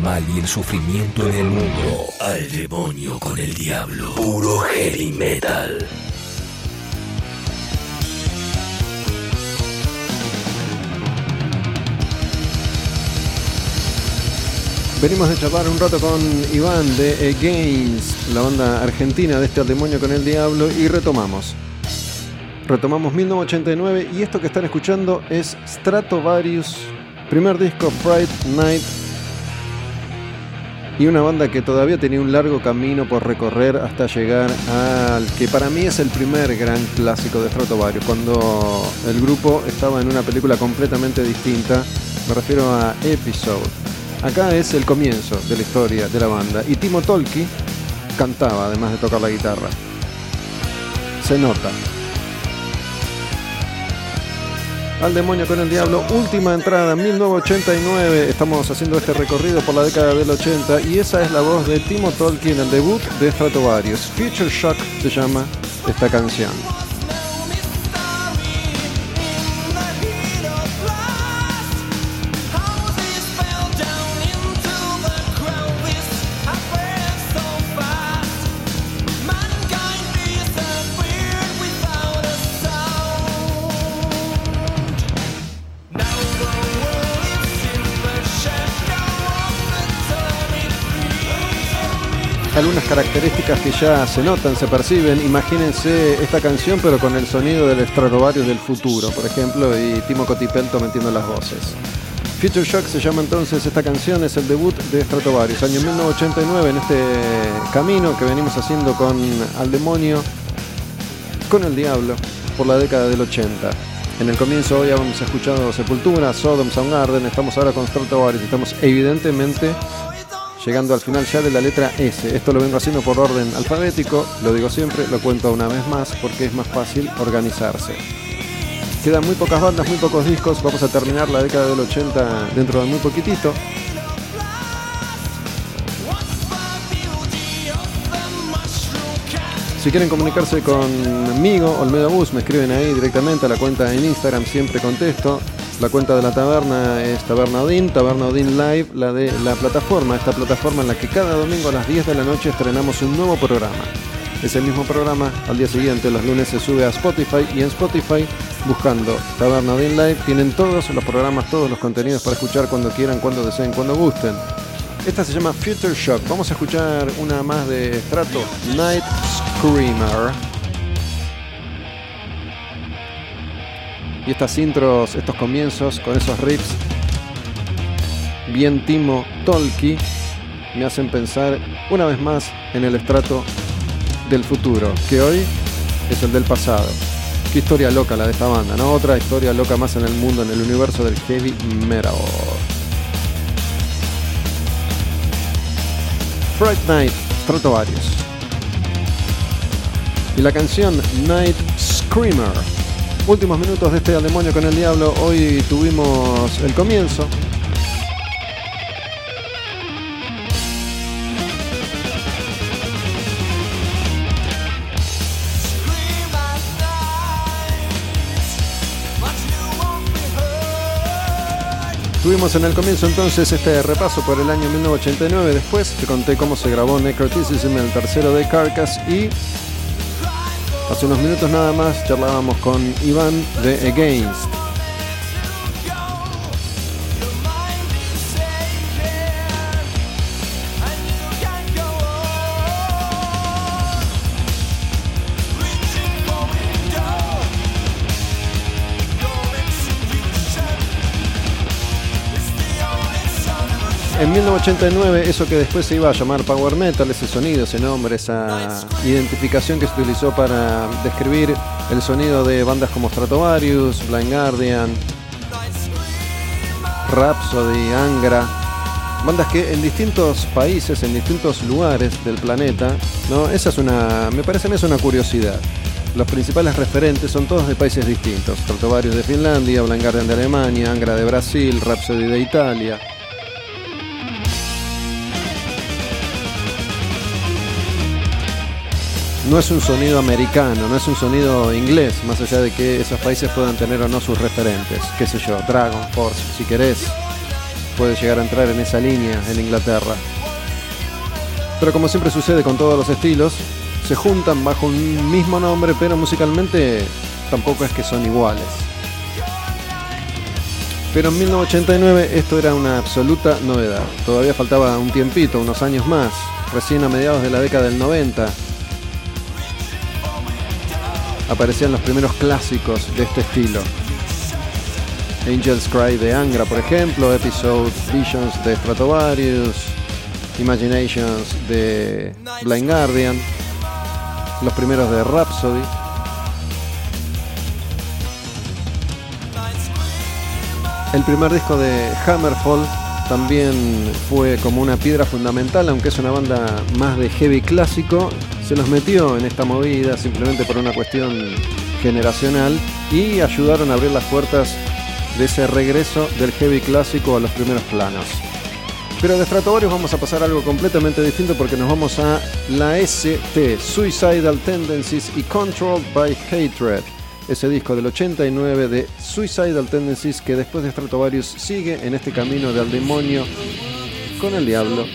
Mal y el sufrimiento en el mundo. Al demonio con el diablo. Puro heavy metal. Venimos de charlar un rato con Iván de Against, la banda argentina de este Al demonio con el diablo, y retomamos. Retomamos 1989 y esto que están escuchando es Stratovarius, primer disco Fright Night y una banda que todavía tenía un largo camino por recorrer hasta llegar al que para mí es el primer gran clásico de Stratovarius, cuando el grupo estaba en una película completamente distinta, me refiero a Episode. Acá es el comienzo de la historia de la banda y Timo Tolki cantaba además de tocar la guitarra. Se nota. Al demonio con el diablo, última entrada, 1989. Estamos haciendo este recorrido por la década del 80 y esa es la voz de Timo Tolki en el debut de Stratovarius. Future Shock se llama esta canción. Características que ya se notan, se perciben. Imagínense esta canción, pero con el sonido del Stratovarius del futuro, por ejemplo, y Timo Cotipelto metiendo las voces. Future Shock se llama entonces esta canción, es el debut de Stratovarius, año 1989, en este camino que venimos haciendo con Al Demonio, con el Diablo, por la década del 80. En el comienzo hoy habíamos escuchado Sepultura, Sodom, Soundgarden, estamos ahora con Stratovarius, estamos evidentemente llegando al final ya de la letra S. Esto lo vengo haciendo por orden alfabético, lo digo siempre, lo cuento una vez más porque es más fácil organizarse. Quedan muy pocas bandas, muy pocos discos, vamos a terminar la década del 80 dentro de muy poquitito. Si quieren comunicarse conmigo, Olmedo Bus, me escriben ahí directamente a la cuenta en Instagram, siempre contesto. La cuenta de la taberna es Taberna Odin, Taberna Odin Live, la de la plataforma, esta plataforma en la que cada domingo a las 10 de la noche estrenamos un nuevo programa. Ese mismo programa al día siguiente, los lunes, se sube a Spotify y en Spotify, buscando Taberna Odin Live, tienen todos los programas, todos los contenidos para escuchar cuando quieran, cuando deseen, cuando gusten. Esta se llama Future Shock. Vamos a escuchar una más de Strato, Night Screamer. Y estas intros, estos comienzos con esos riffs bien Timo Tolki me hacen pensar una vez más en el estrato del futuro, que hoy es el del pasado. Qué historia loca la de esta banda, ¿no? Otra historia loca más en el mundo, en el universo del heavy metal. Fright Night, Stratovarius. Y la canción Night Screamer últimos minutos de este Al Demonio con el Diablo. Hoy tuvimos el comienzo. Tuvimos en el comienzo entonces este repaso por el año 1989. Después te conté cómo se grabó Necroticism, el tercero de Carcass y Hace unos minutos nada más charlábamos con Iván de Against. 1989, eso que después se iba a llamar Power Metal, ese sonido, ese nombre, esa identificación que se utilizó para describir el sonido de bandas como Stratovarius, Blind Guardian, Rhapsody, Angra, bandas que en distintos países, en distintos lugares del planeta, ¿no? Esa es una, me parece a mí es una curiosidad. Los principales referentes son todos de países distintos. Stratovarius de Finlandia, Blind Guardian de Alemania, Angra de Brasil, Rhapsody de Italia. No es un sonido americano, no es un sonido inglés, más allá de que esos países puedan tener o no sus referentes. Qué sé yo, Dragon Force, si querés, puede llegar a entrar en esa línea en Inglaterra. Pero como siempre sucede con todos los estilos, se juntan bajo un mismo nombre, pero musicalmente tampoco es que son iguales. Pero en 1989 esto era una absoluta novedad. Todavía faltaba un tiempito, unos años más, recién a mediados de la década del 90. Aparecían los primeros clásicos de este estilo. Angel's Cry de Angra, por ejemplo, Episode Visions de Stratovarius, Imaginations de Blind Guardian, los primeros de Rhapsody. El primer disco de Hammerfall también fue como una piedra fundamental, aunque es una banda más de heavy clásico, se los metió en esta movida simplemente por una cuestión generacional y ayudaron a abrir las puertas de ese regreso del heavy clásico a los primeros planos. Pero de Stratovarius vamos a pasar a algo completamente distinto porque nos vamos a la ST, Suicidal Tendencies y Controlled by Hatred, ese disco del 89 de Suicidal Tendencies que después de Stratovarius sigue en este camino del demonio con el diablo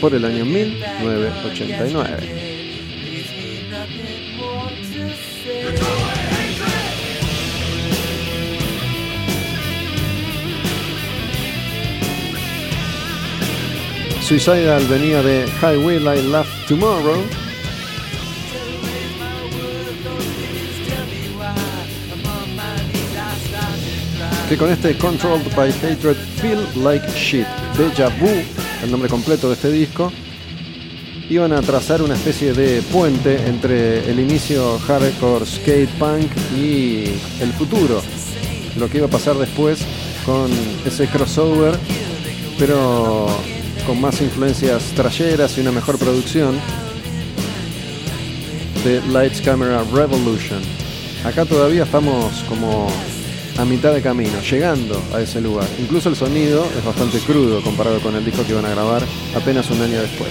por el año 1989. Suicidal venía de High Will I Love Tomorrow. Que con este Controlled by Hatred Feel Like Shit, Deja Vu, el nombre completo de este disco, iban a trazar una especie de puente entre el inicio hardcore skate punk y el futuro. Lo que iba a pasar después con ese crossover, pero con más influencias trayeras y una mejor producción de Lights Camera Revolution. Acá todavía estamos como a mitad de camino, llegando a ese lugar. Incluso el sonido es bastante crudo comparado con el disco que iban a grabar apenas un año después.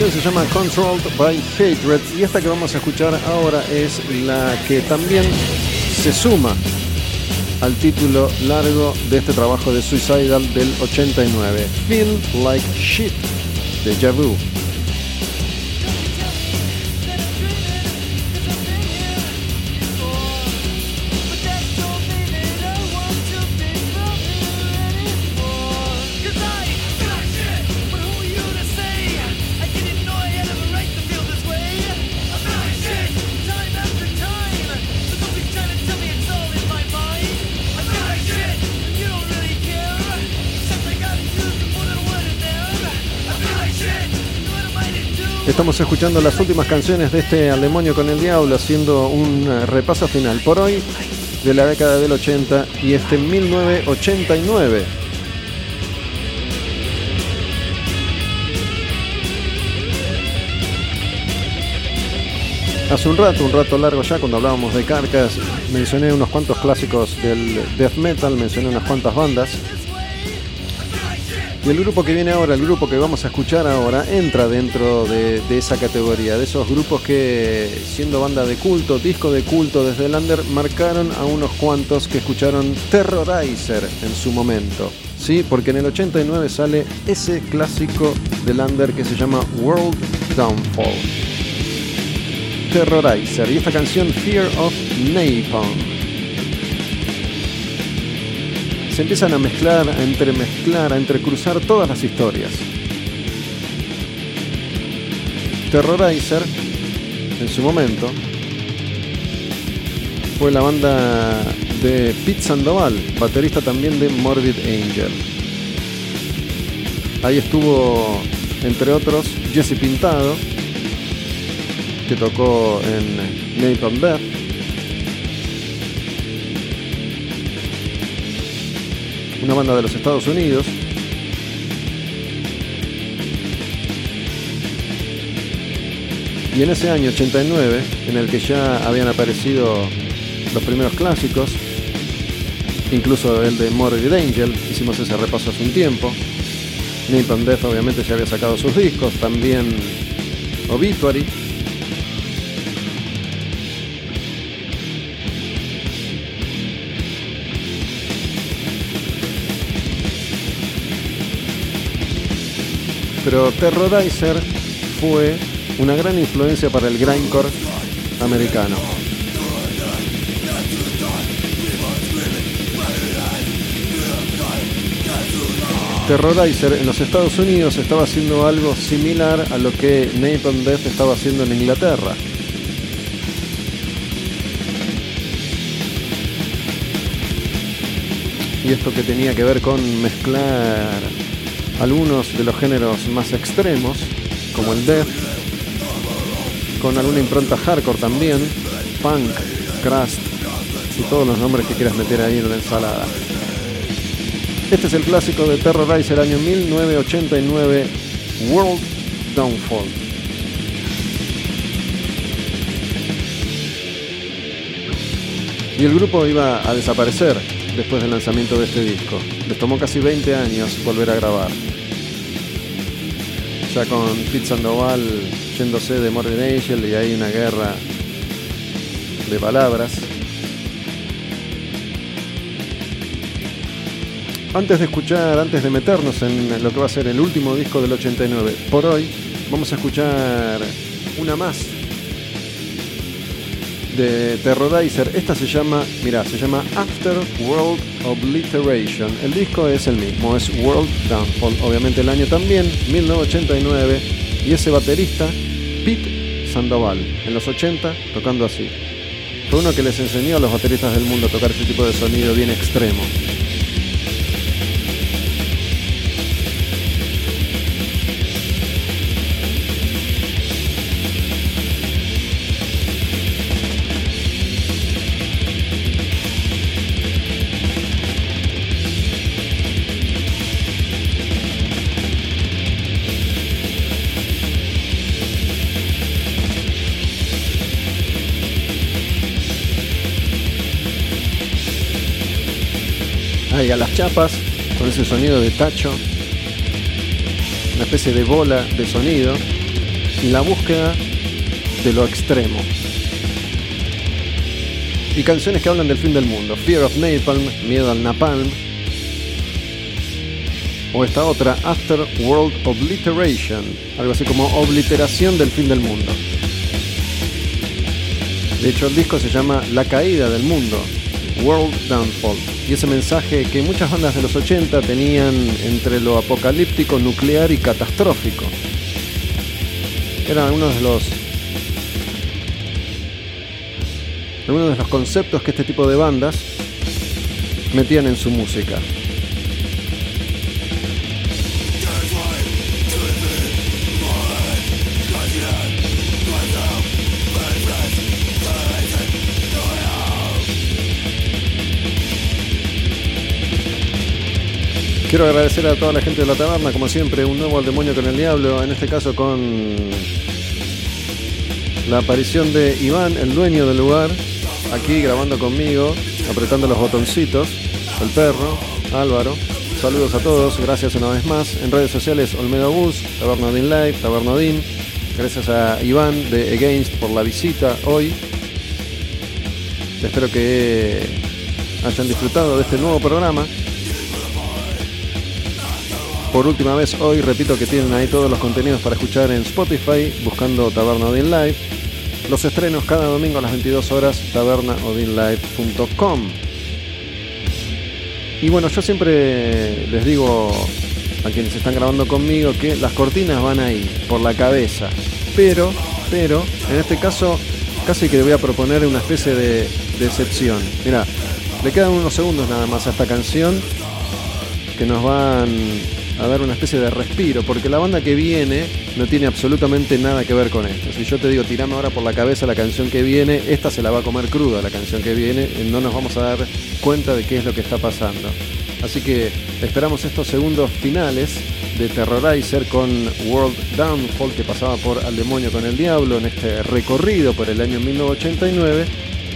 Canción se llama Controlled by Hatred y esta que vamos a escuchar ahora es la que también se suma al título largo de este trabajo de Suicidal del 89, Feel Like Shit de Javu. Estamos escuchando las últimas canciones de este Al demonio con el diablo, haciendo un eh, repaso final por hoy de la década del 80 y este 1989. Hace un rato, un rato largo ya, cuando hablábamos de Carcas, mencioné unos cuantos clásicos del death metal, mencioné unas cuantas bandas. Y el grupo que viene ahora, el grupo que vamos a escuchar ahora, entra dentro de, de, esa categoría, de esos grupos que, siendo banda de culto, disco de culto desde el under, marcaron a unos cuantos que escucharon Terrorizer en su momento. ¿Sí? Porque en el 89 sale ese clásico del under que se llama World Downfall. Terrorizer y esta canción Fear of Napalm. Se empiezan a mezclar, a entremezclar, a entrecruzar todas las historias. Terrorizer, en su momento, fue la banda de Pete Sandoval, baterista también de Morbid Angel. Ahí estuvo entre otros Jesse Pintado, que tocó en Napalm Death. Una banda de los Estados Unidos. Y en ese año 89, en el que ya habían aparecido los primeros clásicos, incluso el de Morbid Angel, hicimos ese repaso hace un tiempo. Napalm Death obviamente ya había sacado sus discos, también Obituary. Pero Terrorizer fue una gran influencia para el grindcore americano. Terrorizer en los Estados Unidos estaba haciendo algo similar a lo que Napalm Death estaba haciendo en Inglaterra. Y esto que tenía que ver con mezclar algunos de los géneros más extremos, como el death, con alguna impronta hardcore también, punk, crust y todos los nombres que quieras meter ahí en la ensalada. Este es el clásico de Terrorizer año 1989, World Downfall. Y el grupo iba a desaparecer después del lanzamiento de este disco. Les tomó casi 20 años volver a grabar. Ya con Pete Sandoval yéndose de Morbid Angel y hay una guerra de palabras. Antes de escuchar, antes de meternos en lo que va a ser el último disco del 89, por hoy vamos a escuchar una más de Terrorizer. Esta se llama, mira, se llama After World Obliteration. El disco es el mismo, es World Downfall. Obviamente el año también, 1989. Y ese baterista, Pete Sandoval, en los 80, tocando así. Fue uno que les enseñó a los bateristas del mundo a tocar ese tipo de sonido bien extremo. Chapas, con ese sonido de tacho, una especie de bola de sonido y la búsqueda de lo extremo. Y canciones que hablan del fin del mundo. Fear of Napalm, Miedo al Napalm. O esta otra, After World Obliteration. Algo así como obliteración del fin del mundo. De hecho, el disco se llama La caída del mundo. World Downfall. Y ese mensaje que muchas bandas de los 80 tenían entre lo apocalíptico, nuclear y catastrófico. Eran algunos de los de los conceptos que este tipo de bandas metían en su música. Quiero agradecer a toda la gente de la taberna, como siempre, un nuevo al demonio con el diablo, en este caso con la aparición de Iván, el dueño del lugar, aquí grabando conmigo, apretando los botoncitos, el perro, Álvaro. Saludos a todos, gracias una vez más. En redes sociales, Olmedo Bus, Tabernodin Live, Tabernodin. Gracias a Iván de Against por la visita hoy. Espero que hayan disfrutado de este nuevo programa. Por última vez hoy repito que tienen ahí todos los contenidos para escuchar en Spotify buscando Taberna Odin Live. Los estrenos cada domingo a las 22 horas tabernaodinlive.com. Y bueno, yo siempre les digo a quienes están grabando conmigo que las cortinas van ahí, por la cabeza. Pero, pero, en este caso casi que le voy a proponer una especie de, de excepción. Mira, le quedan unos segundos nada más a esta canción que nos van a dar una especie de respiro, porque la banda que viene no tiene absolutamente nada que ver con esto. Si yo te digo, tirame ahora por la cabeza la canción que viene, esta se la va a comer cruda la canción que viene, eh, no nos vamos a dar cuenta de qué es lo que está pasando. Así que esperamos estos segundos finales de Terrorizer con World Downfall que pasaba por Al Demonio con el Diablo en este recorrido por el año 1989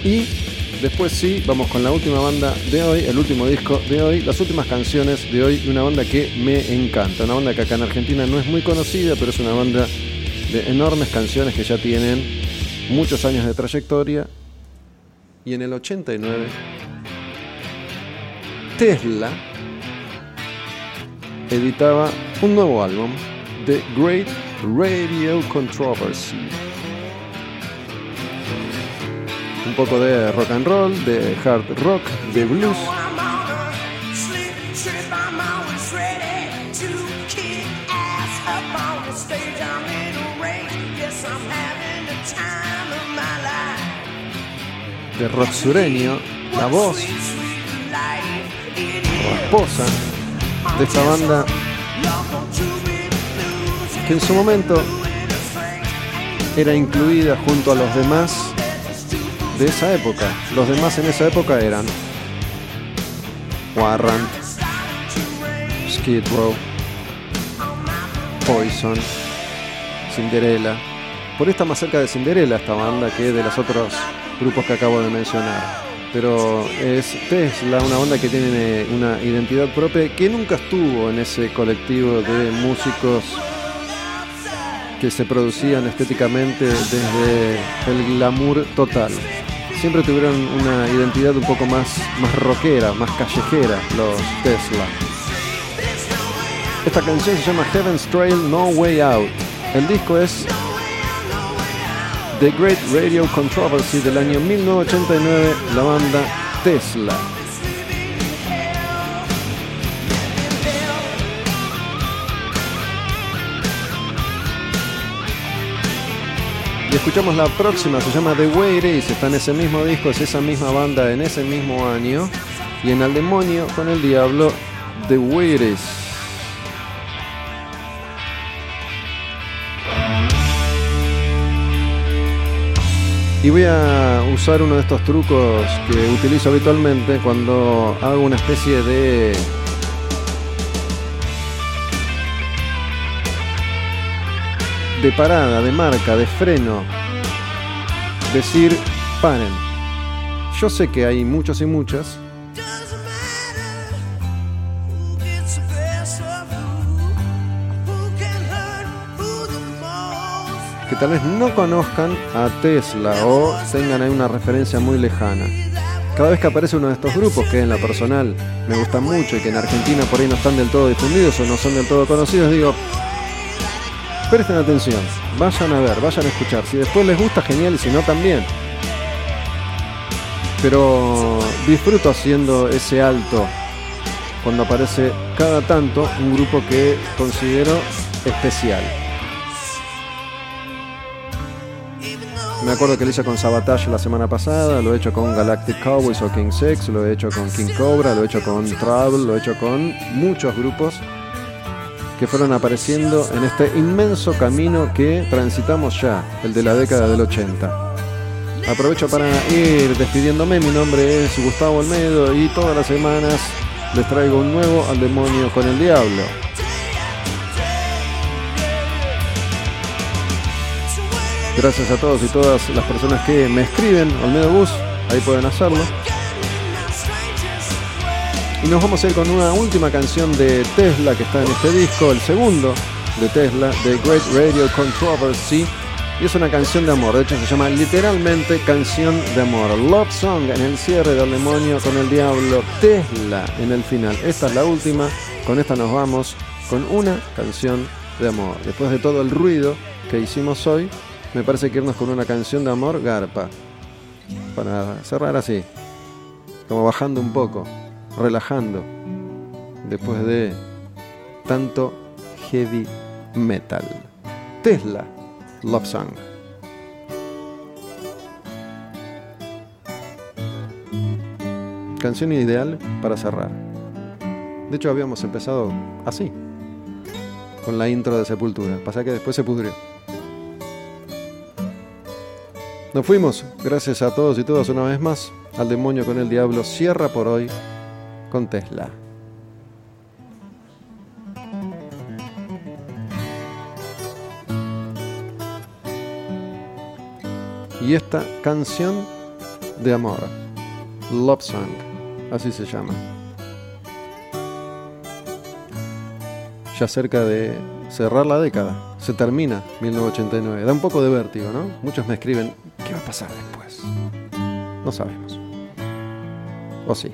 y después sí vamos con la última banda de hoy, el último disco de hoy, las últimas canciones de hoy, una banda que me encanta, una banda que acá en Argentina no es muy conocida, pero es una banda de enormes canciones que ya tienen muchos años de trayectoria y en el 89 Tesla editaba un nuevo álbum, The Great Radio Controversy. Un poco de rock and roll, de hard rock, de blues. De rock sureño, la voz o esposa de esta banda que en su momento era incluida junto a los demás de esa época. Los demás en esa época eran Warrant, Skid Row, Poison, Cinderella. Por esta más cerca de Cinderella esta banda que de los otros grupos que acabo de mencionar. Pero es Tesla, una banda que tiene una identidad propia que nunca estuvo en ese colectivo de músicos que se producían estéticamente desde el glamour total. Siempre tuvieron una identidad un poco más, más rockera, más callejera, los Tesla. Esta canción se llama Heaven's Trail No Way Out. El disco es The Great Radio Controversy del año 1989, la banda Tesla. Y escuchamos la próxima, se llama The Way It Is, está en ese mismo disco, es esa misma banda en ese mismo año. Y en Al Demonio con el Diablo, The Way It Is. Y voy a usar uno de estos trucos que utilizo habitualmente cuando hago una especie de de parada, de marca, de freno. Decir, paren. Yo sé que hay muchos y muchas que tal vez no conozcan a Tesla o tengan ahí una referencia muy lejana. Cada vez que aparece uno de estos grupos, que en la personal me gustan mucho y que en Argentina por ahí no están del todo difundidos o no son del todo conocidos, digo, presten atención, vayan a ver, vayan a escuchar. Si después les gusta, genial, si no, también. Pero disfruto haciendo ese alto cuando aparece cada tanto un grupo que considero especial. Me acuerdo que lo hice con Sabotage la semana pasada, lo he hecho con Galactic Cowboys o King Sex, lo he hecho con King Cobra, lo he hecho con Travel, lo he hecho con muchos grupos que fueron apareciendo en este inmenso camino que transitamos ya, el de la década del 80. Aprovecho para ir despidiéndome, mi nombre es Gustavo Olmedo y todas las semanas les traigo un nuevo al demonio con el diablo. Gracias a todos y todas las personas que me escriben, Olmedo Bus, ahí pueden hacerlo. Y nos vamos a ir con una última canción de Tesla que está en este disco, el segundo de Tesla, The Great Radio Controversy. Y es una canción de amor, de hecho se llama literalmente canción de amor. Love Song en el cierre del demonio con el diablo. Tesla en el final. Esta es la última. Con esta nos vamos con una canción de amor. Después de todo el ruido que hicimos hoy, me parece que irnos con una canción de amor garpa. Para cerrar así. Como bajando un poco relajando después de tanto heavy metal. Tesla, Love Song. Canción ideal para cerrar. De hecho habíamos empezado así. con la intro de Sepultura. Pasa que después se pudrió. Nos fuimos. Gracias a todos y todas una vez más. Al demonio con el diablo cierra por hoy con Tesla. Y esta canción de amor, Love Song, así se llama. Ya cerca de cerrar la década, se termina 1989. Da un poco de vértigo, ¿no? Muchos me escriben, ¿qué va a pasar después? No sabemos. ¿O sí?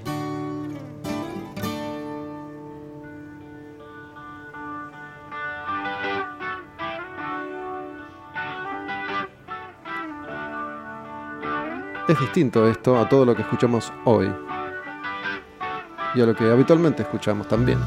Es distinto esto a todo lo que escuchamos hoy y a lo que habitualmente escuchamos también.